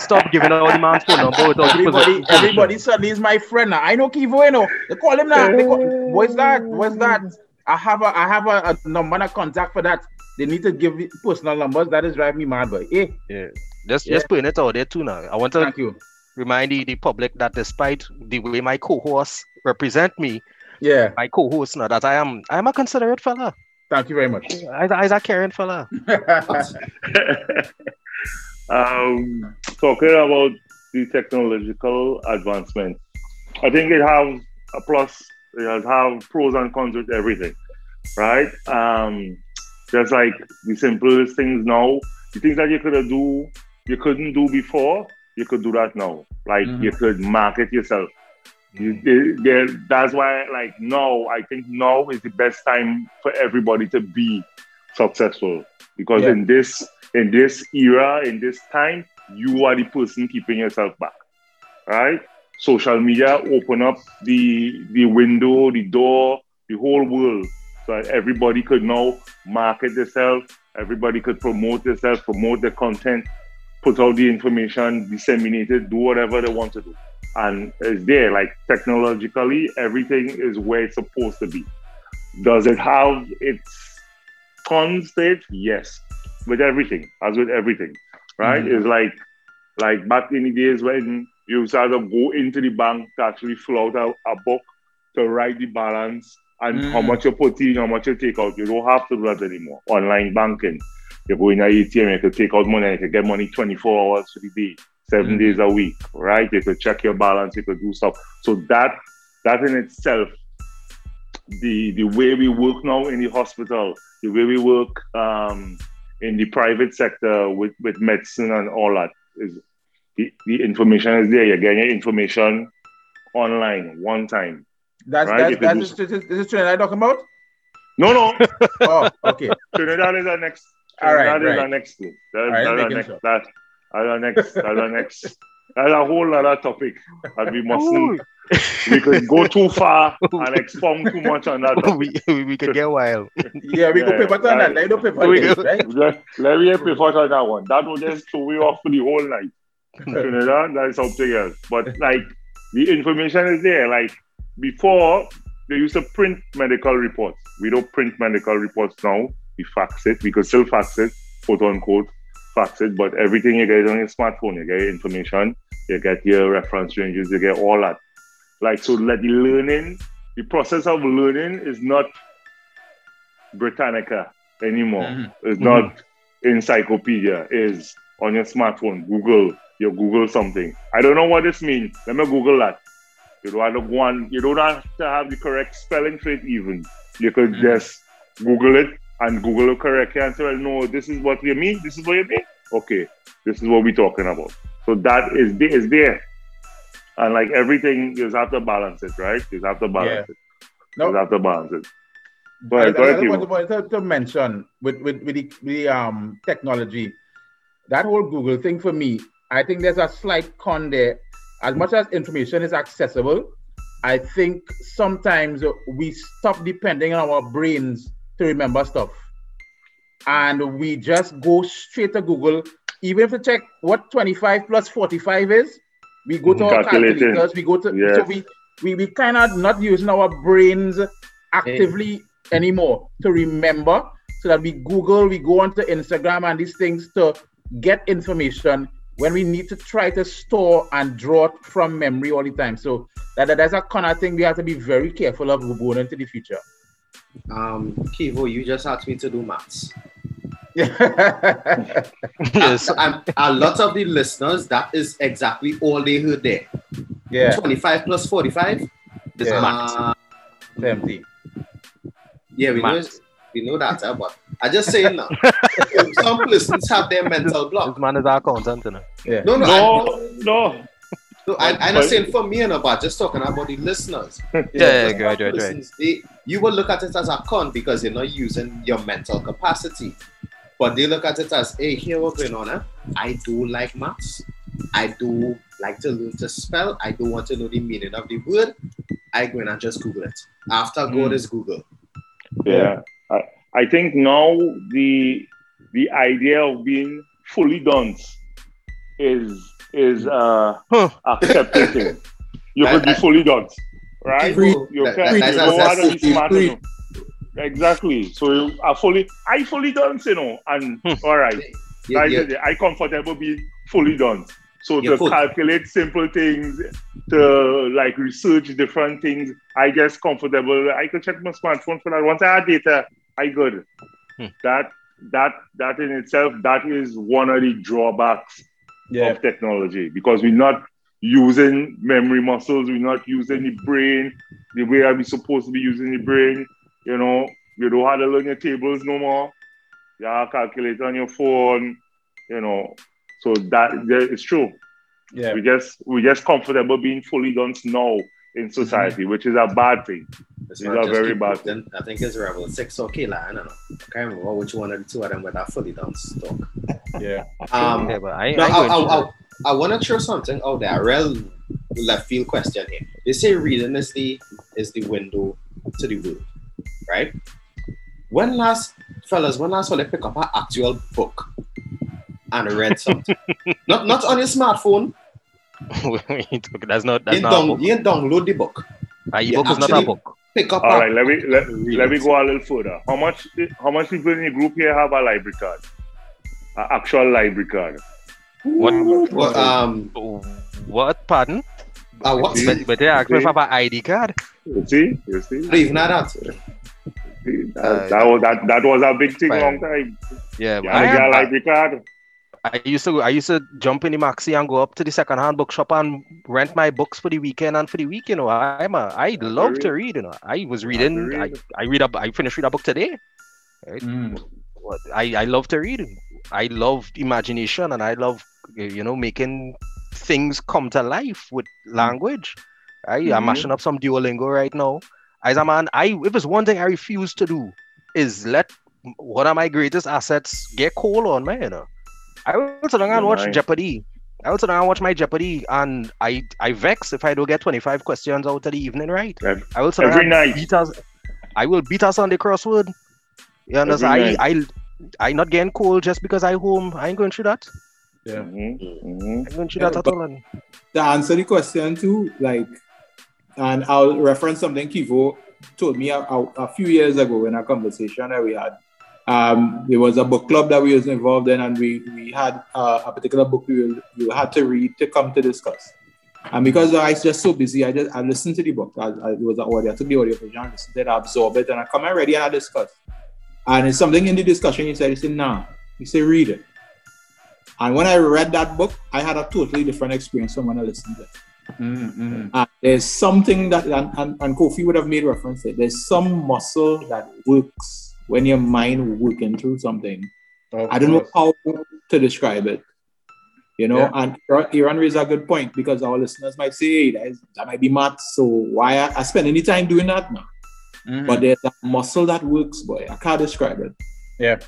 stop giving out the man's phone number without everybody, his Everybody suddenly is my friend now. I know Kivo, you know. They call him now. Call, what's that? What's that? I have a I have a, a number and contact for that. They need to give me personal numbers. That is driving me mad, boy. Eh? Yeah. Just yeah. just putting it out there too now. I want to Thank you. remind the, the public that despite the way my co-hosts represent me, yeah, my co-host now that I am I am a considerate fella. Thank you very much. I, I a caring fella. <laughs> um, talking about the technological advancement, I think it has a plus. It has have pros and cons with everything, right? Um, just like the simplest things now, the things that you could do, you couldn't do before, you could do that now. Like mm-hmm. you could market yourself. You, they, that's why, like now, I think now is the best time for everybody to be successful because yeah. in this in this era, in this time, you are the person keeping yourself back, right? Social media open up the the window, the door, the whole world, so everybody could now market themselves. Everybody could promote themselves, promote their content, put out the information, disseminate it, do whatever they want to do and it's there. Like technologically, everything is where it's supposed to be. Does it have its cons to Yes, with everything, as with everything, right? Mm-hmm. It's like like back in the days when you used to go into the bank to actually fill out a, a book to write the balance and mm. how much you put in, how much you take out. You don't have to do that anymore. Online banking. You go in your ATM, you can take out money, you can get money 24 hours for the day 7 mm-hmm. days a week, right? You could check your balance, you could do stuff. So that that in itself, the the way we work now in the hospital, the way we work um, in the private sector with, with medicine and all that is the, the information is there. You're getting information online one time. That's right? that's, that's this is Trinidad talking about? No, no. <laughs> oh, okay. Trinidad is our next. Trinidad all right, is right. our next. That, all right, that's our next. Sure. That, that's our next. That's our next. That's a whole other topic, and we mustn't. we could go too far and <laughs> expound too much on that. we, we, we could get wild. yeah, we yeah, could pivot on that. Let me pivot, right? <laughs> Let, let me pivot on that one. That would just throw you off for the whole night. Trinidad, that's <laughs> something else. But like the information is there. Like before, they used to print medical reports. We don't print medical reports now. We fax it. We could still fax it, quote unquote fax it, but everything you get on your smartphone, you get information, you get your reference ranges, you get all that. Like so like the learning, the process of learning is not Britannica anymore. Mm-hmm. It's not mm-hmm. encyclopedia, is on your smartphone, Google, you Google something. I don't know what this means. Let me Google that. You don't have to go on, you don't have to have the correct spelling for it even. You could mm-hmm. just Google it and Google will correct you and say, well, no, this is what you mean, this is what you mean. Okay, this is what we're talking about. So that is, is there. And like everything, you just have to balance it, right? You just have to balance yeah. it. No. You have to balance it. But I, I, I wanted to, to mention with, with, with the, the um, technology, that whole Google thing for me, I think there's a slight con there. As much as information is accessible, I think sometimes we stop depending on our brains to remember stuff. And we just go straight to Google. Even if we check what 25 plus 45 is, we go to our calculators, we go to yes. so we we, we kind of not using our brains actively anymore to remember so that we Google, we go onto Instagram and these things to get information when we need to try to store and draw it from memory all the time. So that, that's a kind of thing we have to be very careful of going into the future um, Kivo, you just asked me to do maths. <laughs> yes. And, a lot of the listeners, that is exactly all they heard there. Yeah. 25 plus 45 is yeah. maths. 70. Yeah, we know, we know that, uh, but I just say now, <laughs> some listeners have their mental block. This man is our content, you know? Yeah. No, no, no, I, no. No, I, I'm not saying for me and about just talking about the listeners. <laughs> yeah, yeah, yeah right, right, right. They, you will look at it as a con because you're not using your mental capacity. But they look at it as, hey, here what's going on. Eh? I do like maths. I do like to learn to spell. I do want to know the meaning of the word. I go in and just Google it. After mm. God is Google. Yeah. I, I think now the the idea of being fully done is is uh, huh. accepting You could be fully done, right? you can you know how to be smart enough. Exactly. So I fully, I fully done, you know, and hmm. all right, yeah, yeah. I comfortable be fully done. So to calculate simple things, to like research different things, I guess comfortable. I could check my smartphone for that. Once I have data, I good. Hmm. That that that in itself that is one of the drawbacks yeah. of technology because we're not using memory muscles, we're not using the brain the way we're supposed to be using the brain. You know, you don't have to learn your tables no more. You have a calculator on your phone, you know. So that it's true. Yeah. We just we just comfortable being fully done now in society, mm-hmm. which is a bad thing. It's, it's a very bad thing. I think it's Rebel 6 or Kayla. I don't know. I can't remember which one of the two of them were that fully done stock. yeah. Um, yeah, but I, no, I, I, I, I want to throw something out there. A real left field question here. They say reading is the is the window to the world, right? When last, fellas, when last will they pick up an actual book and read <laughs> something? not not on your smartphone. <laughs> that's not that's you not. Down, you download the book. A book is not a book. Pick up. All right, let me let, let me go a little further. How much how much people in the group here have a library card? An actual library card. What? what um. What? Pardon? Uh, what? But, but they asked me for an ID card. You see? You see? Leave not that. That, uh, that, was that, that was a big thing fine. long time. Yeah, yeah I, got a library card. I used to I used to jump in the maxi and go up to the second hand bookshop and rent my books for the weekend and for the week. You know, I'm a I love to read. You know, I was reading. I, I read a I finished read a book today. Right? Mm. I I love to read. I love imagination and I love you know making things come to life with language. I, mm-hmm. I'm mashing up some Duolingo right now. As a man, I if it's one thing I refuse to do is let one of my greatest assets get cold on me. You know, I will sit down and watch nice. Jeopardy. I will sit down and watch my Jeopardy, and I I vex if I don't get 25 questions out of the evening right. I will sit every night. Beat us, I will beat us on the crossword. You understand? I, I I not getting cold just because I home. I ain't going through that. Yeah. Mm-hmm. Mm-hmm. I going through yeah, that at all. To answer the question too, like, and I'll reference something Kivo told me a, a, a few years ago in a conversation that we had. Um, there was a book club that we was involved in, and we we had uh, a particular book you you had to read to come to discuss. And because I was just so busy, I just I listened to the book. I, I it was an audio. I took the audio version, listened to it, I absorbed it, and I come in ready and I discuss. And it's something in the discussion he said, he said, nah. He said, read it. And when I read that book, I had a totally different experience from when I listened to it. Mm-hmm. And there's something that, and, and, and, Kofi would have made reference to it, there's some muscle that works when your mind working through something. Of I don't course. know how to describe it. You know, yeah. and Iran raised a good point because our listeners might say, hey, that, is, that might be math, so why I, I spend any time doing that now? Mm-hmm. But there's a muscle that works, boy. I can't describe it. Yeah.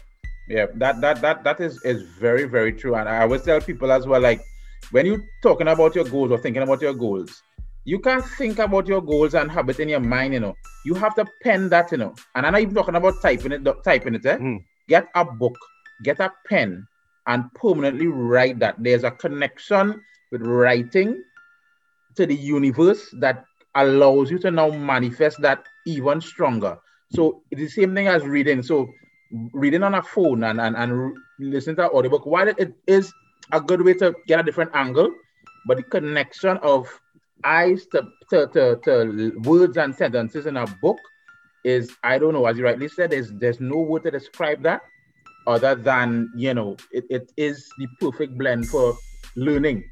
Yeah. That that that that is is very, very true. And I always tell people as well, like when you're talking about your goals or thinking about your goals, you can't think about your goals and have it in your mind, you know. You have to pen that, you know. And I'm not even talking about typing it, typing it, eh? Mm. Get a book, get a pen, and permanently write that. There's a connection with writing to the universe that allows you to now manifest that even stronger. So it's the same thing as reading. So reading on a phone and, and, and listening to an audiobook, while it is a good way to get a different angle, but the connection of eyes to, to, to, to words and sentences in a book is, I don't know, as you rightly said, there's, there's no word to describe that other than, you know, it, it is the perfect blend for learning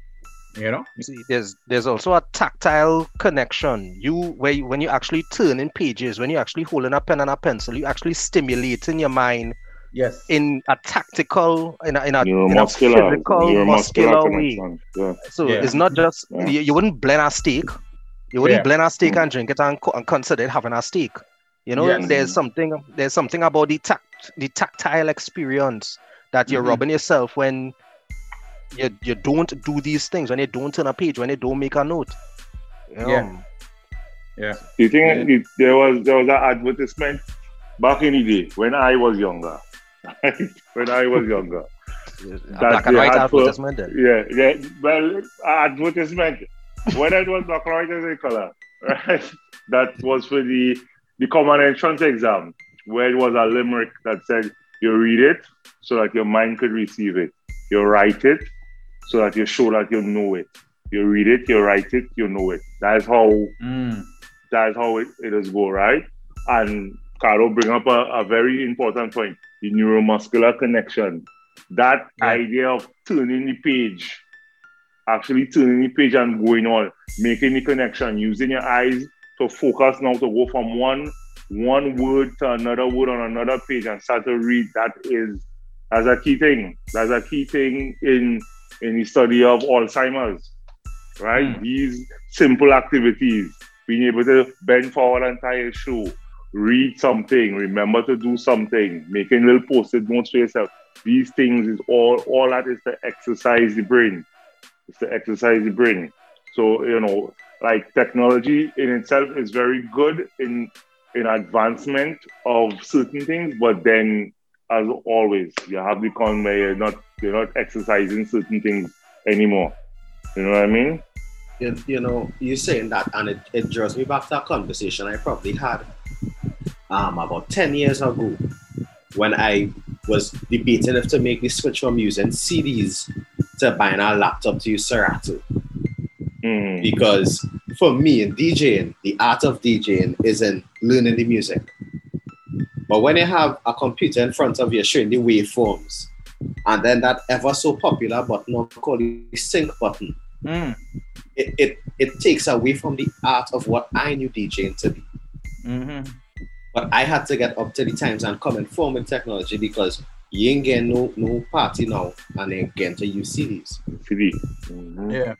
you know? See there's there's also a tactile connection. You where you, when you actually turn in pages when you actually holding a pen and a pencil you actually stimulating your mind yes in a tactical in a, in a, in a physical muscular way yeah. so yeah. it's not just yeah. you, you, wouldn't blend a steak you wouldn't blend a steak mm. and drink it and, and consider it having a steak you know yes. there's something there's something about the tact the tactile experience that you're mm-hmm. rubbing yourself when you, you don't do these things when you don't turn a page when you don't make a note you know? yeah yeah you think yeah. there was there was an advertisement back in the day when i was younger <laughs> when i was younger black and white advertisement for, yeah yeah well advertisement whether it was black and white or color right that was for the the common entrance exam where it was a limerick that said you read it so that your mind could receive it you write it so that you show that you know it. You read it, you write it, you know it. That's how mm. that's how it, it is go, right? And Caro bring up a, a very important point. The neuromuscular connection. That yeah. idea of turning the page, actually turning the page and going on, making the connection, using your eyes to focus now to go from one one word to another word on another page and start to read. That is that's a key thing. That's a key thing in in the study of Alzheimer's. Right? Mm. These simple activities, being able to bend forward and tie a shoe, read something, remember to do something, making little post-it notes for yourself. These things is all all that is to exercise the brain. It's to exercise the brain. So you know, like technology in itself is very good in in advancement of certain things, but then as always, you have the con where you're not you're not exercising certain things anymore. You know what I mean? You, you know, you're saying that, and it, it draws me back to a conversation I probably had um, about 10 years ago when I was debating if to make the switch from using CDs to buying a laptop to use Serato. Mm. Because for me in DJing, the art of DJing is in learning the music. But when you have a computer in front of you showing the waveforms, and then that ever so popular button called the sync button, mm. it, it, it takes away from the art of what I knew DJing to be. Mm-hmm. But I had to get up to the times and come and form in technology because you ain't getting no, no party now and then getting to use CDs. CD. Mm-hmm. Yeah.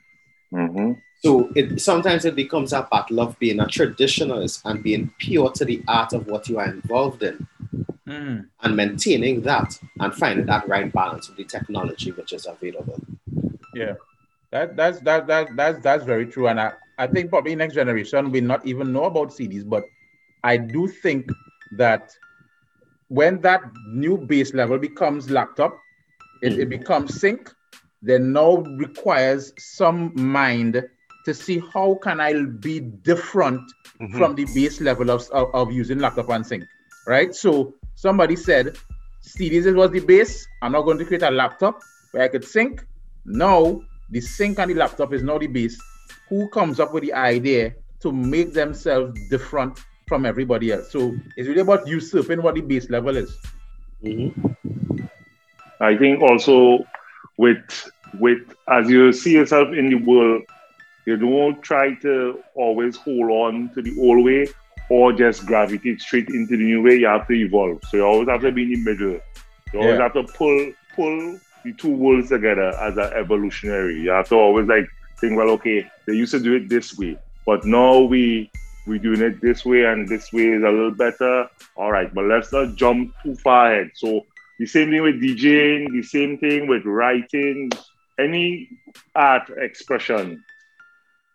Mm-hmm. So it sometimes it becomes a battle of being a traditionalist and being pure to the art of what you are involved in. Mm. And maintaining that and finding that right balance with the technology which is available. Yeah. That that's that that that's that's very true. And I, I think probably next generation will not even know about CDs, but I do think that when that new base level becomes laptop, it, mm. it becomes sync, then now requires some mind to see how can I be different mm-hmm. from the base level of, of, of, using laptop and sync, right? So somebody said, CDs was the base. I'm not going to create a laptop where I could sync. Now the sync and the laptop is now the base. Who comes up with the idea to make themselves different from everybody else? So it's really about you usurping what the base level is. Mm-hmm. I think also with with as you see yourself in the world you don't try to always hold on to the old way or just gravitate straight into the new way. You have to evolve. So you always have to be in the middle. You always yeah. have to pull pull the two worlds together as an evolutionary. You have to always like think, well, okay, they used to do it this way, but now we we doing it this way, and this way is a little better. All right, but let's not jump too far ahead. So the same thing with DJing, the same thing with writing, any art expression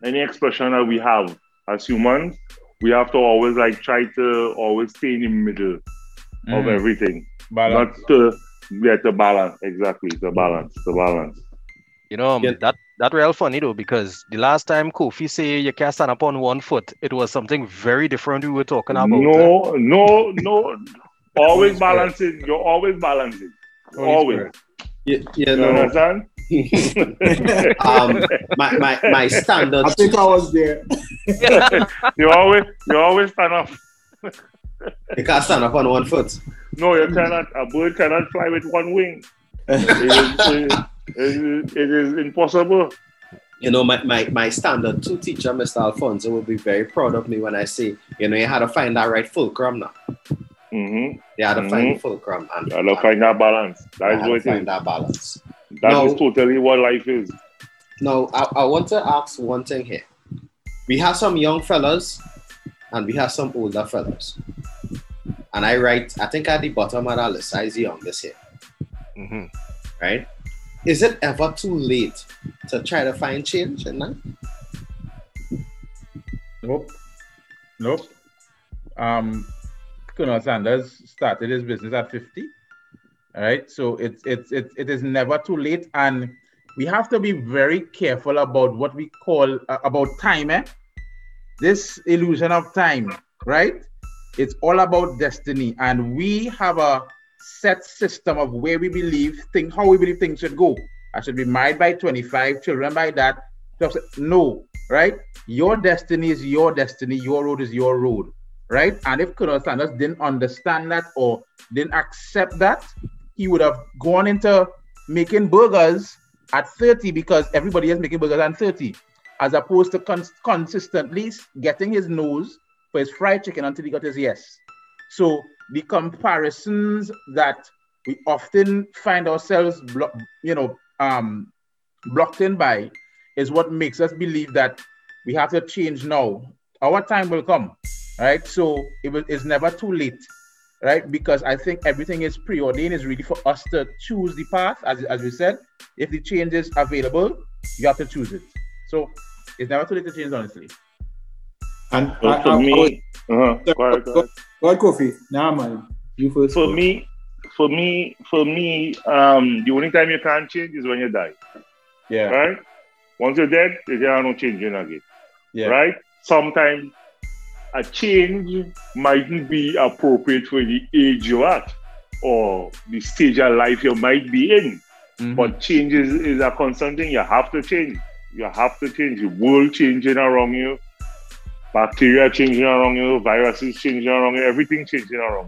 any expression that we have as humans, we have to always like try to always stay in the middle mm. of everything. Balance. Not to get the balance. Exactly. The balance. The balance. You know, um, yeah. that that real funny though, because the last time Kofi say you can't stand up on one foot, it was something very different we were talking about. No, no, no. always balancing. You're always balancing. Always. Yeah, yeah, no. You understand? <laughs> um, my, my, my standard. I think I was there. <laughs> you always you always stand up. you can't stand up on one foot. No, you cannot. A bird cannot fly with one wing. <laughs> it, is, it, it is impossible. You know, my, my, my standard two teacher, Mr. Alfonso, will be very proud of me when I say, you know, you had to find that right fulcrum now. Mm-hmm. You had to mm-hmm. find fulcrum. And, you had to find that balance. That is what find that balance. That now, is totally what life is. Now, I, I want to ask one thing here. We have some young fellas and we have some older fellas. And I write, I think at the bottom of that list, I is the youngest here. Mm-hmm. Right? Is it ever too late to try to find change in that? Nope. Nope. Um, Colonel Sanders started his business at 50. All right. So it's it's it, it is never too late, and we have to be very careful about what we call uh, about time. Eh? This illusion of time, right? It's all about destiny, and we have a set system of where we believe things, how we believe things should go. I should be married by 25, children by that. No, right? Your destiny is your destiny. Your road is your road right? And if Colonel Sanders didn't understand that or didn't accept that, he would have gone into making burgers at 30 because everybody is making burgers at 30, as opposed to cons- consistently getting his nose for his fried chicken until he got his yes. So the comparisons that we often find ourselves, blo- you know, um, blocked in by is what makes us believe that we have to change now. Our time will come, right? So it will, it's never too late, right? Because I think everything is preordained. It's really for us to choose the path, as, as we said. If the change is available, you have to choose it. So it's never too late to change, honestly. And well, I, for I, me, I uh-huh. go ahead, go ahead. Go ahead, Kofi. Nah, man. You first. For me, for me, for me, um, the only time you can't change is when you die. Yeah. Right? Once you're dead, there are no changing again. Yeah. Right? Sometimes a change mightn't be appropriate for the age you're at or the stage of life you might be in. Mm-hmm. But change is, is a constant thing. You have to change. You have to change. The world changing around you, bacteria changing around you, viruses changing around you, everything changing around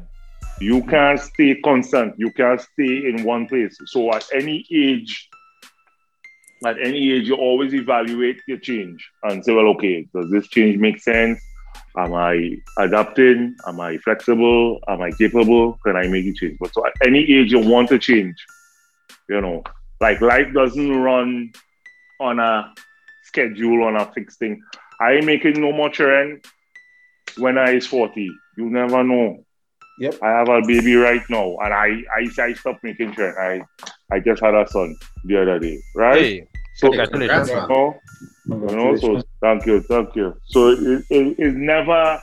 you. You can't stay constant. You can't stay in one place. So at any age, at any age, you always evaluate your change and say, well, okay, does this change make sense? Am I adapting? Am I flexible? Am I capable? Can I make a change? But so at any age you want to change, you know, like life doesn't run on a schedule, on a fixed thing. I ain't making no more children when I is 40. You never know. Yep. I have a baby right now, and I I, I stopped making children. I I just had a son the other day, right? Hey, so congratulations. You know, you know, so thank you, thank you. So it, it, it's never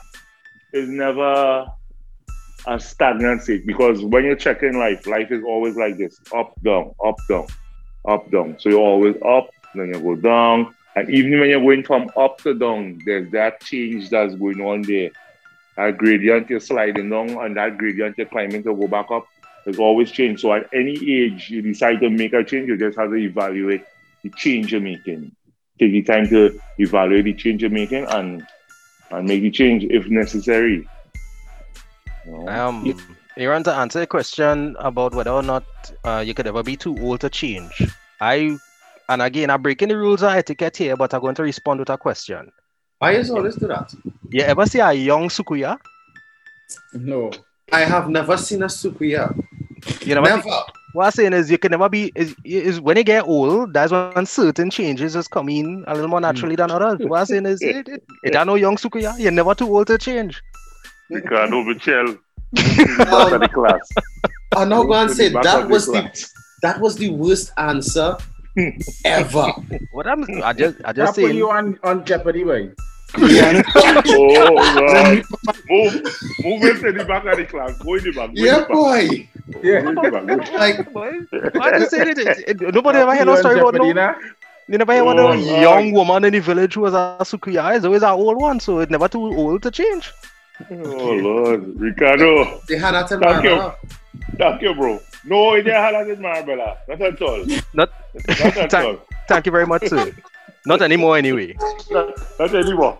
it's never a stagnant state because when you're checking life, life is always like this: up, down, up, down, up, down. So you're always up, then you go down, and even when you're going from up to down, there's that change that's going on there. That gradient you're sliding down, and that gradient you're climbing to go back up. There's always change. So at any age you decide to make a change, you just have to evaluate the change you're making. Take the time to evaluate the change you're making and and make the change if necessary. You know? Um, Aaron, to answer a question about whether or not uh, you could ever be too old to change, I and again I'm breaking the rules of etiquette here, but I'm going to respond with a question. Why is always do that? You ever see a young soucouyant? No. I have never seen a soucouyant. You never. Never. What I'm saying is, you can never be. Is, is when you get old, that's when certain changes just come in a little more hmm. naturally than others. What I'm saying is, <laughs> it, it, it are no young soucouyant. You're never too old to change. Ricardo Michel. back of the class. I'm not going to say that was the that was the worst answer ever. What I'm, I just, I just saying. you on on Jeopardy, boy. Yeah. <laughs> oh, God. move, move into the back of the class. Go in the back. Go yeah, the boy. Yeah. like, why you say it? Nobody ever heard a story about no. You never hear about oh, a young woman in the village who was a soucouyant. It's always an old one, so it's never too old to change. Oh Lord, Ricardo. They had that in Thank you. Thank you, bro. No, they had that in Marabella. Not at all. Not, not at all. Thank you very much, sir. Not anymore, anyway. Not, not anymore.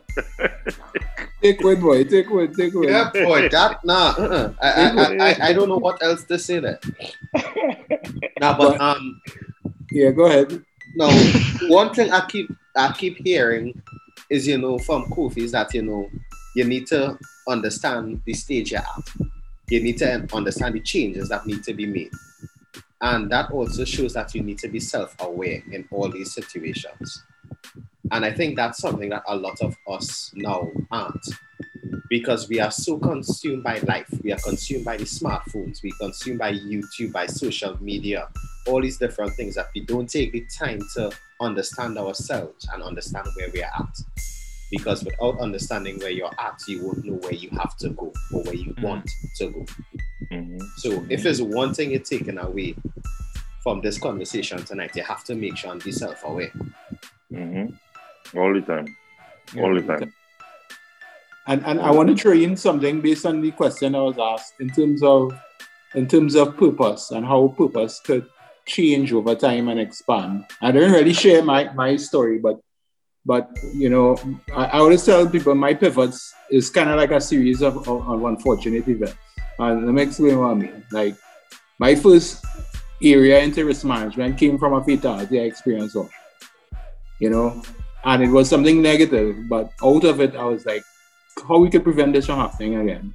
take one, boy. Take one. Take one. Yeah, boy. That nah. Uh-uh. I, I, I, I don't know what else to say there. nah, but um. Yeah, go ahead. No, one thing I keep I keep hearing is you know from Kofi is that you know you need to understand the stage you're at. You need to understand the changes that need to be made. And that also shows that you need to be self aware in all these situations. And I think that's something that a lot of us now aren't because we are so consumed by life. We are consumed by the smartphones, we consumed by YouTube, by social media, all these different things that we don't take the time to understand ourselves and understand where we are at. Because without understanding where you're at, you won't know where you have to go or where you mm-hmm. want to go. Mm-hmm. So, if there's one thing you're taking away from this conversation tonight, you have to make sure and be self aware. Mm-hmm. All the time. All the time. And and I want to throw in something based on the question I was asked in terms of in terms of purpose and how purpose could change over time and expand. I didn't really share my, my story, but But you know, I, I always tell people my pivots is kind of like a series of, of, of unfortunate events. And let me explain what I mean. Like my first area into risk management came from a fatality I experienced of. You know, and it was something negative, but out of it I was like, how we could prevent this from happening again.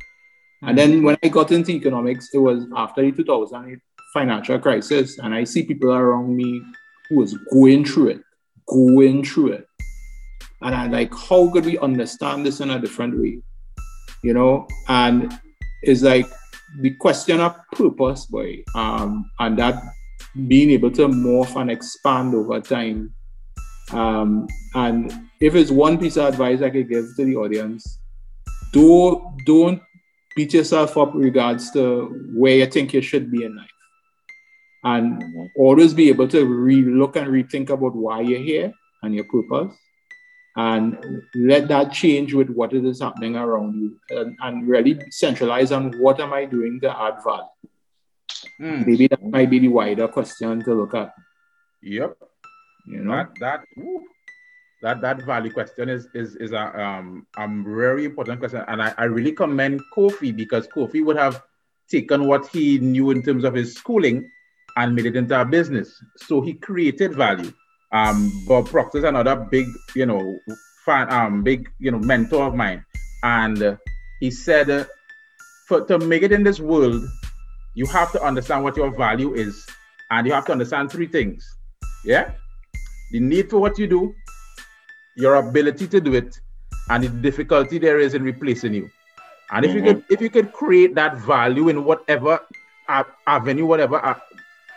And then mm-hmm. when I got into economics, it was after the 2008 financial crisis, and I see people around me who was going through it, going through it. And I'm like, how could we understand this in a different way? You know, and it's like the question of purpose, boy, um, and that being able to morph and expand over time. Um, and if it's one piece of advice I could give to the audience, don't don't beat yourself up regards to where you think you should be in life. And always be able to re-look and rethink about why you're here and your purpose. And let that change with what is happening around you and, and really centralize on what am I doing to add value. Mm. Maybe that might be the wider question to look at. Yep. You know that that that that value question is is is a um a very important question, and I, I really commend Kofi because Kofi would have taken what he knew in terms of his schooling and made it into a business. So he created value. Um, Bob Proctor is another big, you know, fan, um, big, you know, mentor of mine, and he said, uh, for to make it in this world, you have to understand what your value is, and you have to understand three things. Yeah, the need for what you do, your ability to do it, and the difficulty there is in replacing you. And if mm-hmm. you could if you could create that value in whatever avenue, whatever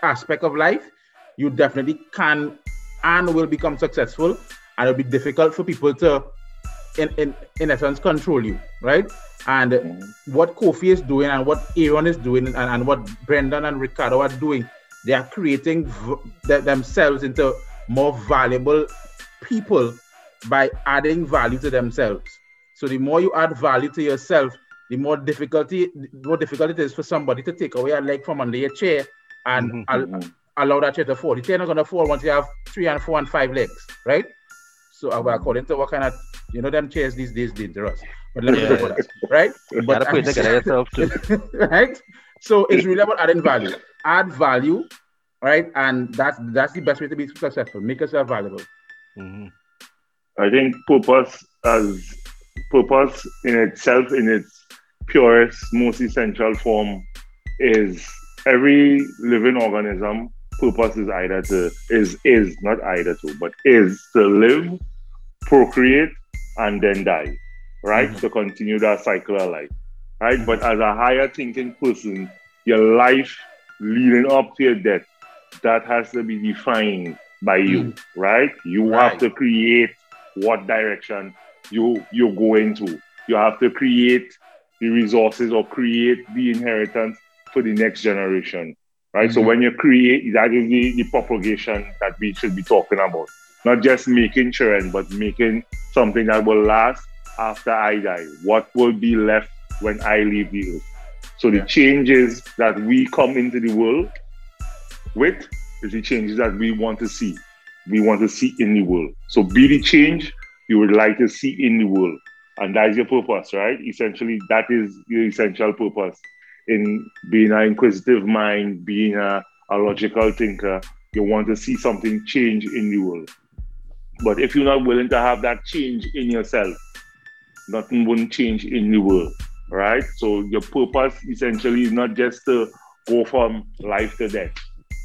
aspect of life, you definitely can and will become successful. And it'll be difficult for people to, in in, in essence, control you, right? And mm-hmm. what Kofi is doing and what Aaron is doing and, and what Brendan and Ricardo are doing, they are creating v- themselves into more valuable people by adding value to themselves. So the more you add value to yourself, the more difficulty, the more difficult it is for somebody to take away a leg from under your chair and mm-hmm. Al- allow that chair to fall. The chair not gonna fall once you have three and four and five legs, right? So uh, according to what kind of you know them chairs these days dangerous. But let me yeah. that, right? But put yourself too. <laughs> right? So it's really about adding value. Add value, right? And that's that's the best way to be successful. Make yourself valuable. Mm-hmm. I think purpose as purpose in itself, in its purest, most essential form, is every living organism. Purpose is either to is is not either to, but is to live, procreate, and then die, right? Mm-hmm. To continue that cycle of life, right? Mm-hmm. But as a higher thinking person, your life leading up to your death, that has to be defined by you, mm-hmm. right? You right. have to create what direction you you're going to. You have to create the resources or create the inheritance for the next generation. Right. Mm-hmm. So when you create that is the, the propagation that we should be talking about. Not just making children, but making something that will last after I die. What will be left when I leave the earth? So the changes that we come into the world with is the changes that we want to see we want to see in the world. So be the change you would like to see in the world. And that is your purpose, right? Essentially, that is your essential purpose in being an inquisitive mind, being a, a logical thinker. You want to see something change in the world. But if you're not willing to have that change in yourself, nothing won't change in the world, right? So your purpose essentially is not just to go from life to death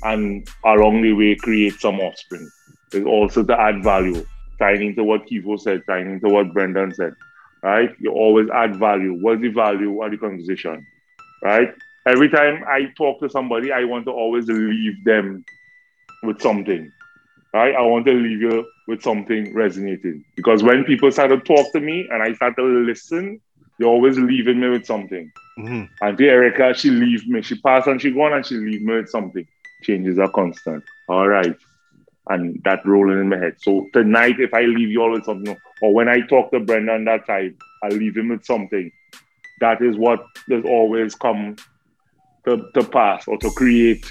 and along the way create some offspring It's also to add value, tying into what Kivo said, tying into what Brendan said, right? You always add value. What's the value of the conversation, right? Every time I talk to somebody, I want to always leave them with something, right? I want to leave you with something resonating because when people start to talk to me and I start to listen, you're always leaving me with something. Mm-hmm. And Erica, she leave me. She pass and she gone and she leave me with something. Changes are constant. All right and that rolling in my head. So tonight, if I leave you all with something, or when I talk to Brendan that time, I leave him with something. That is what does always come to, to pass or to create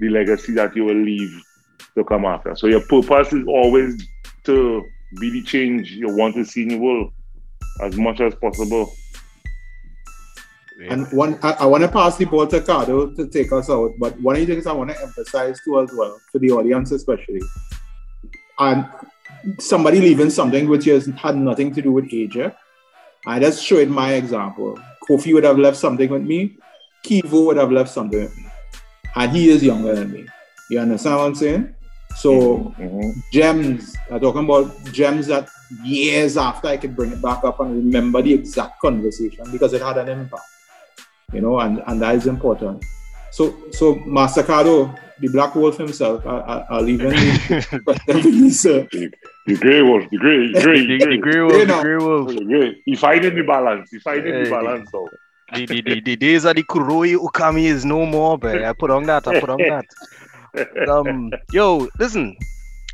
the legacy that you will leave to come after. So your purpose is always to be the change you want to see in the world as much as possible. And one, I, I want to pass the ball to Cardo to take us out. But one of the things I want to emphasize too as well, for the audience especially, and somebody leaving something which has had nothing to do with age. I just showed my example. Kofi would have left something with me. Kivo would have left something with me. And he is younger than me. You understand what I'm saying? So mm-hmm. gems, I'm talking about gems that years after I could bring it back up and remember the exact conversation because it had an impact. You know, and, and that is important. So so Mastercado, the Black Wolf himself, I, I, will leave him the, the grey wolf, the grey, grey, the, the grey wolf, the grey wolf. Grey. He finding the balance. He finding the balance though. The, the, the, the days of the Kuroi Ookami is no more, but I put on that. I put on that. <laughs> Um, yo, listen,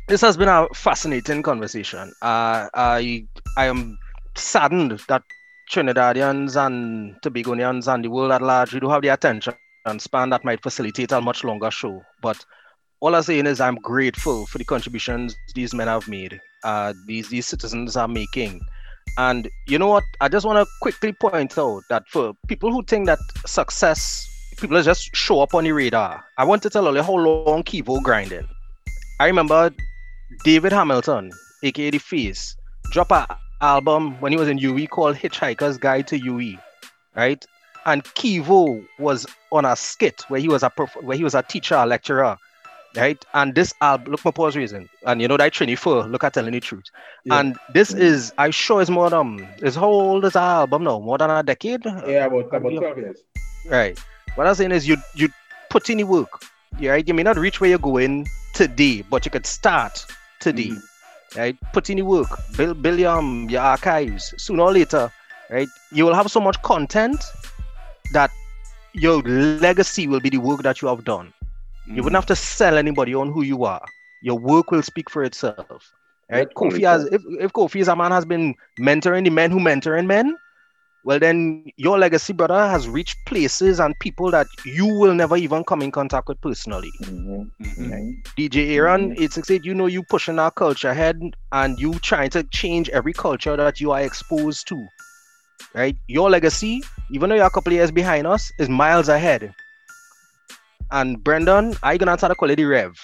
this has been a fascinating conversation. Uh, I I am saddened that Trinidadians and Tobagonians and the world at large we do have the attention and span that might facilitate a much longer show. But all I'm saying is I'm grateful for the contributions these men have made, uh, these these citizens are making. And you know what? I just want to quickly point out that for people who think that success, people just show up on the radar. I want to tell you how long Kivo grinding. I remember David Hamilton, aka The Face, drop a album when he was in UWI called Hitchhiker's Guide to UWI, right? And Kivo was on a skit where he was a prof- where he was a teacher, a lecturer, right? And this album, look my pause reason, and you know that Trini for look at telling the truth. Yeah. And this is, I sure is more than is how old is album now? More than a decade? Yeah, about about twelve years. Right. What I'm saying is you you put in the work. Yeah, right? You may not reach where you're going today, but you could start today. Mm-hmm. Right? Put in the work, build build your, um, your archives. Sooner or later, right? You will have so much content that your legacy will be the work that you have done. Mm-hmm. You wouldn't have to sell anybody on who you are. Your work will speak for itself. Right? Kofi has if, if Kofi is a man has been mentoring the men who mentoring men, well then your legacy, brother, has reached places and people that you will never even come in contact with personally. Mm-hmm. Mm-hmm. Right? DJ Aaron, mm-hmm. 868, you know you pushing our culture ahead and you trying to change every culture that you are exposed to. Right? Your legacy, even though you're a couple years behind us, is miles ahead. And Brendan, I gonna try to call it the Rev,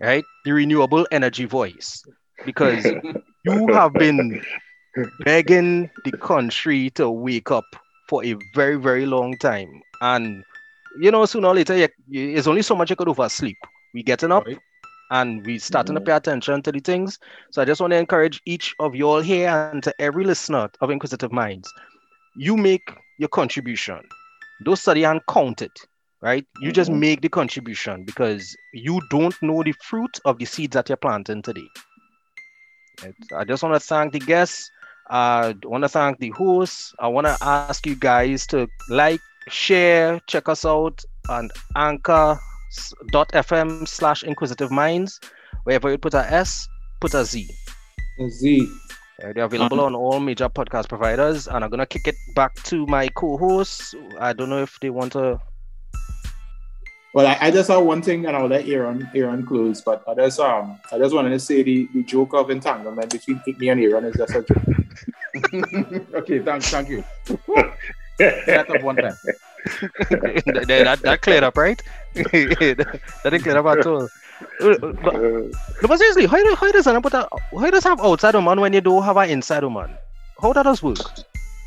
right? The renewable energy voice. Because <laughs> you have been begging the country to wake up for a very, very long time. And you know, sooner or later, it's only so much you could do for sleep. We getting up right. and we starting mm-hmm. to pay attention to the things. So I just want to encourage each of you all here and to every listener of Inquisitive Minds. You make your contribution. Don't study and count it right? You mm-hmm. just make the contribution because you don't know the fruit of the seeds that you're planting today. Right? I just want to thank the guests. I want to thank the hosts. I want to ask you guys to like, share, check us out on anchor.fm slash inquisitive minds. Wherever you put a S, put a Z. A Z. they're available on all major podcast providers. And I'm going to kick it back to my co hosts. I don't know if they want to well, I, I, just have one thing, and I'll let Aaron Aaron close. But I just um I just wanted to say the, the joke of entanglement between me and Aaron is just a joke. <laughs> okay, thanks, thank you. That up one time. <laughs> that, that cleared up, right? <laughs> that didn't clear up at all. But, but seriously, how, how does an put a, how does have outside woman when you don't have an inside woman? How that does work?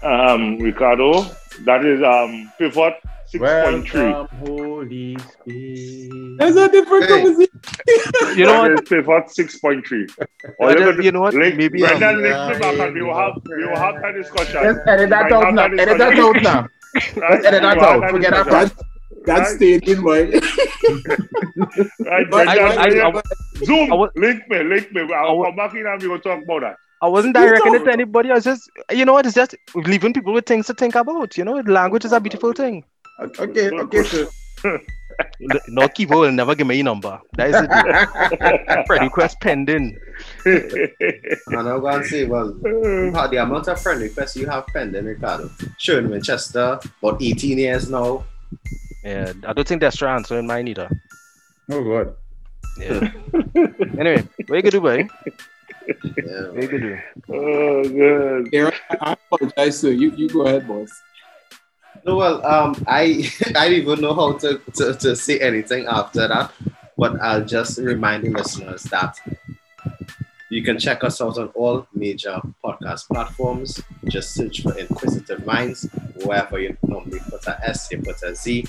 Um, Ricardo, that is um pivot Six Holy Spirit. That's a different hey. conversation. you know what? Pivot six point three. Just, you know what? Link, Maybe Brendan, um, link yeah, me back and we will have we will have that discussion. Let's edit that out now. <laughs> Edit that out now. Let's edit that out. Forget that That's staying boy. <laughs> right, Brendan, I, I, I, Zoom, I, link me, link me. I'll come back in and we will talk about that. I wasn't directing it to anybody. I was just, you know what? It's just leaving people with things to think about. You know, language is a beautiful thing. Okay, okay, sir. no, Kivo will never give me a number. That is it. <laughs> friend request pending. and I'm going to say, well, the amount of friend requests you have pending, Ricardo. Sure, in Winchester, about 18 years now. Yeah, I don't think that's answer in mine either. Oh, God. Yeah. <laughs> anyway, what you gonna do, buddy? yeah, Maybe do. Oh god. Aaron, I apologize, sir. You you go ahead, boss. No, well, um, I <laughs> I don't even know how to, to, to say anything after that, but I'll just remind the listeners that you can check us out on all major podcast platforms. Just search for Inquisitive Minds, wherever you normally put a S, you put a Z.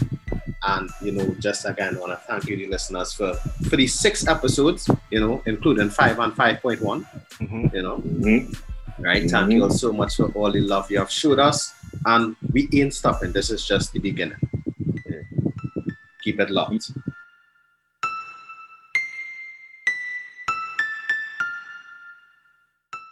And you know, just again, want to thank you, the listeners, for for these six episodes. You know, including five and five point one. Mm-hmm. You know, mm-hmm. right? Mm-hmm. Thank you all so much for all the love you have showed us, and we ain't stopping. This is just the beginning. Keep it locked.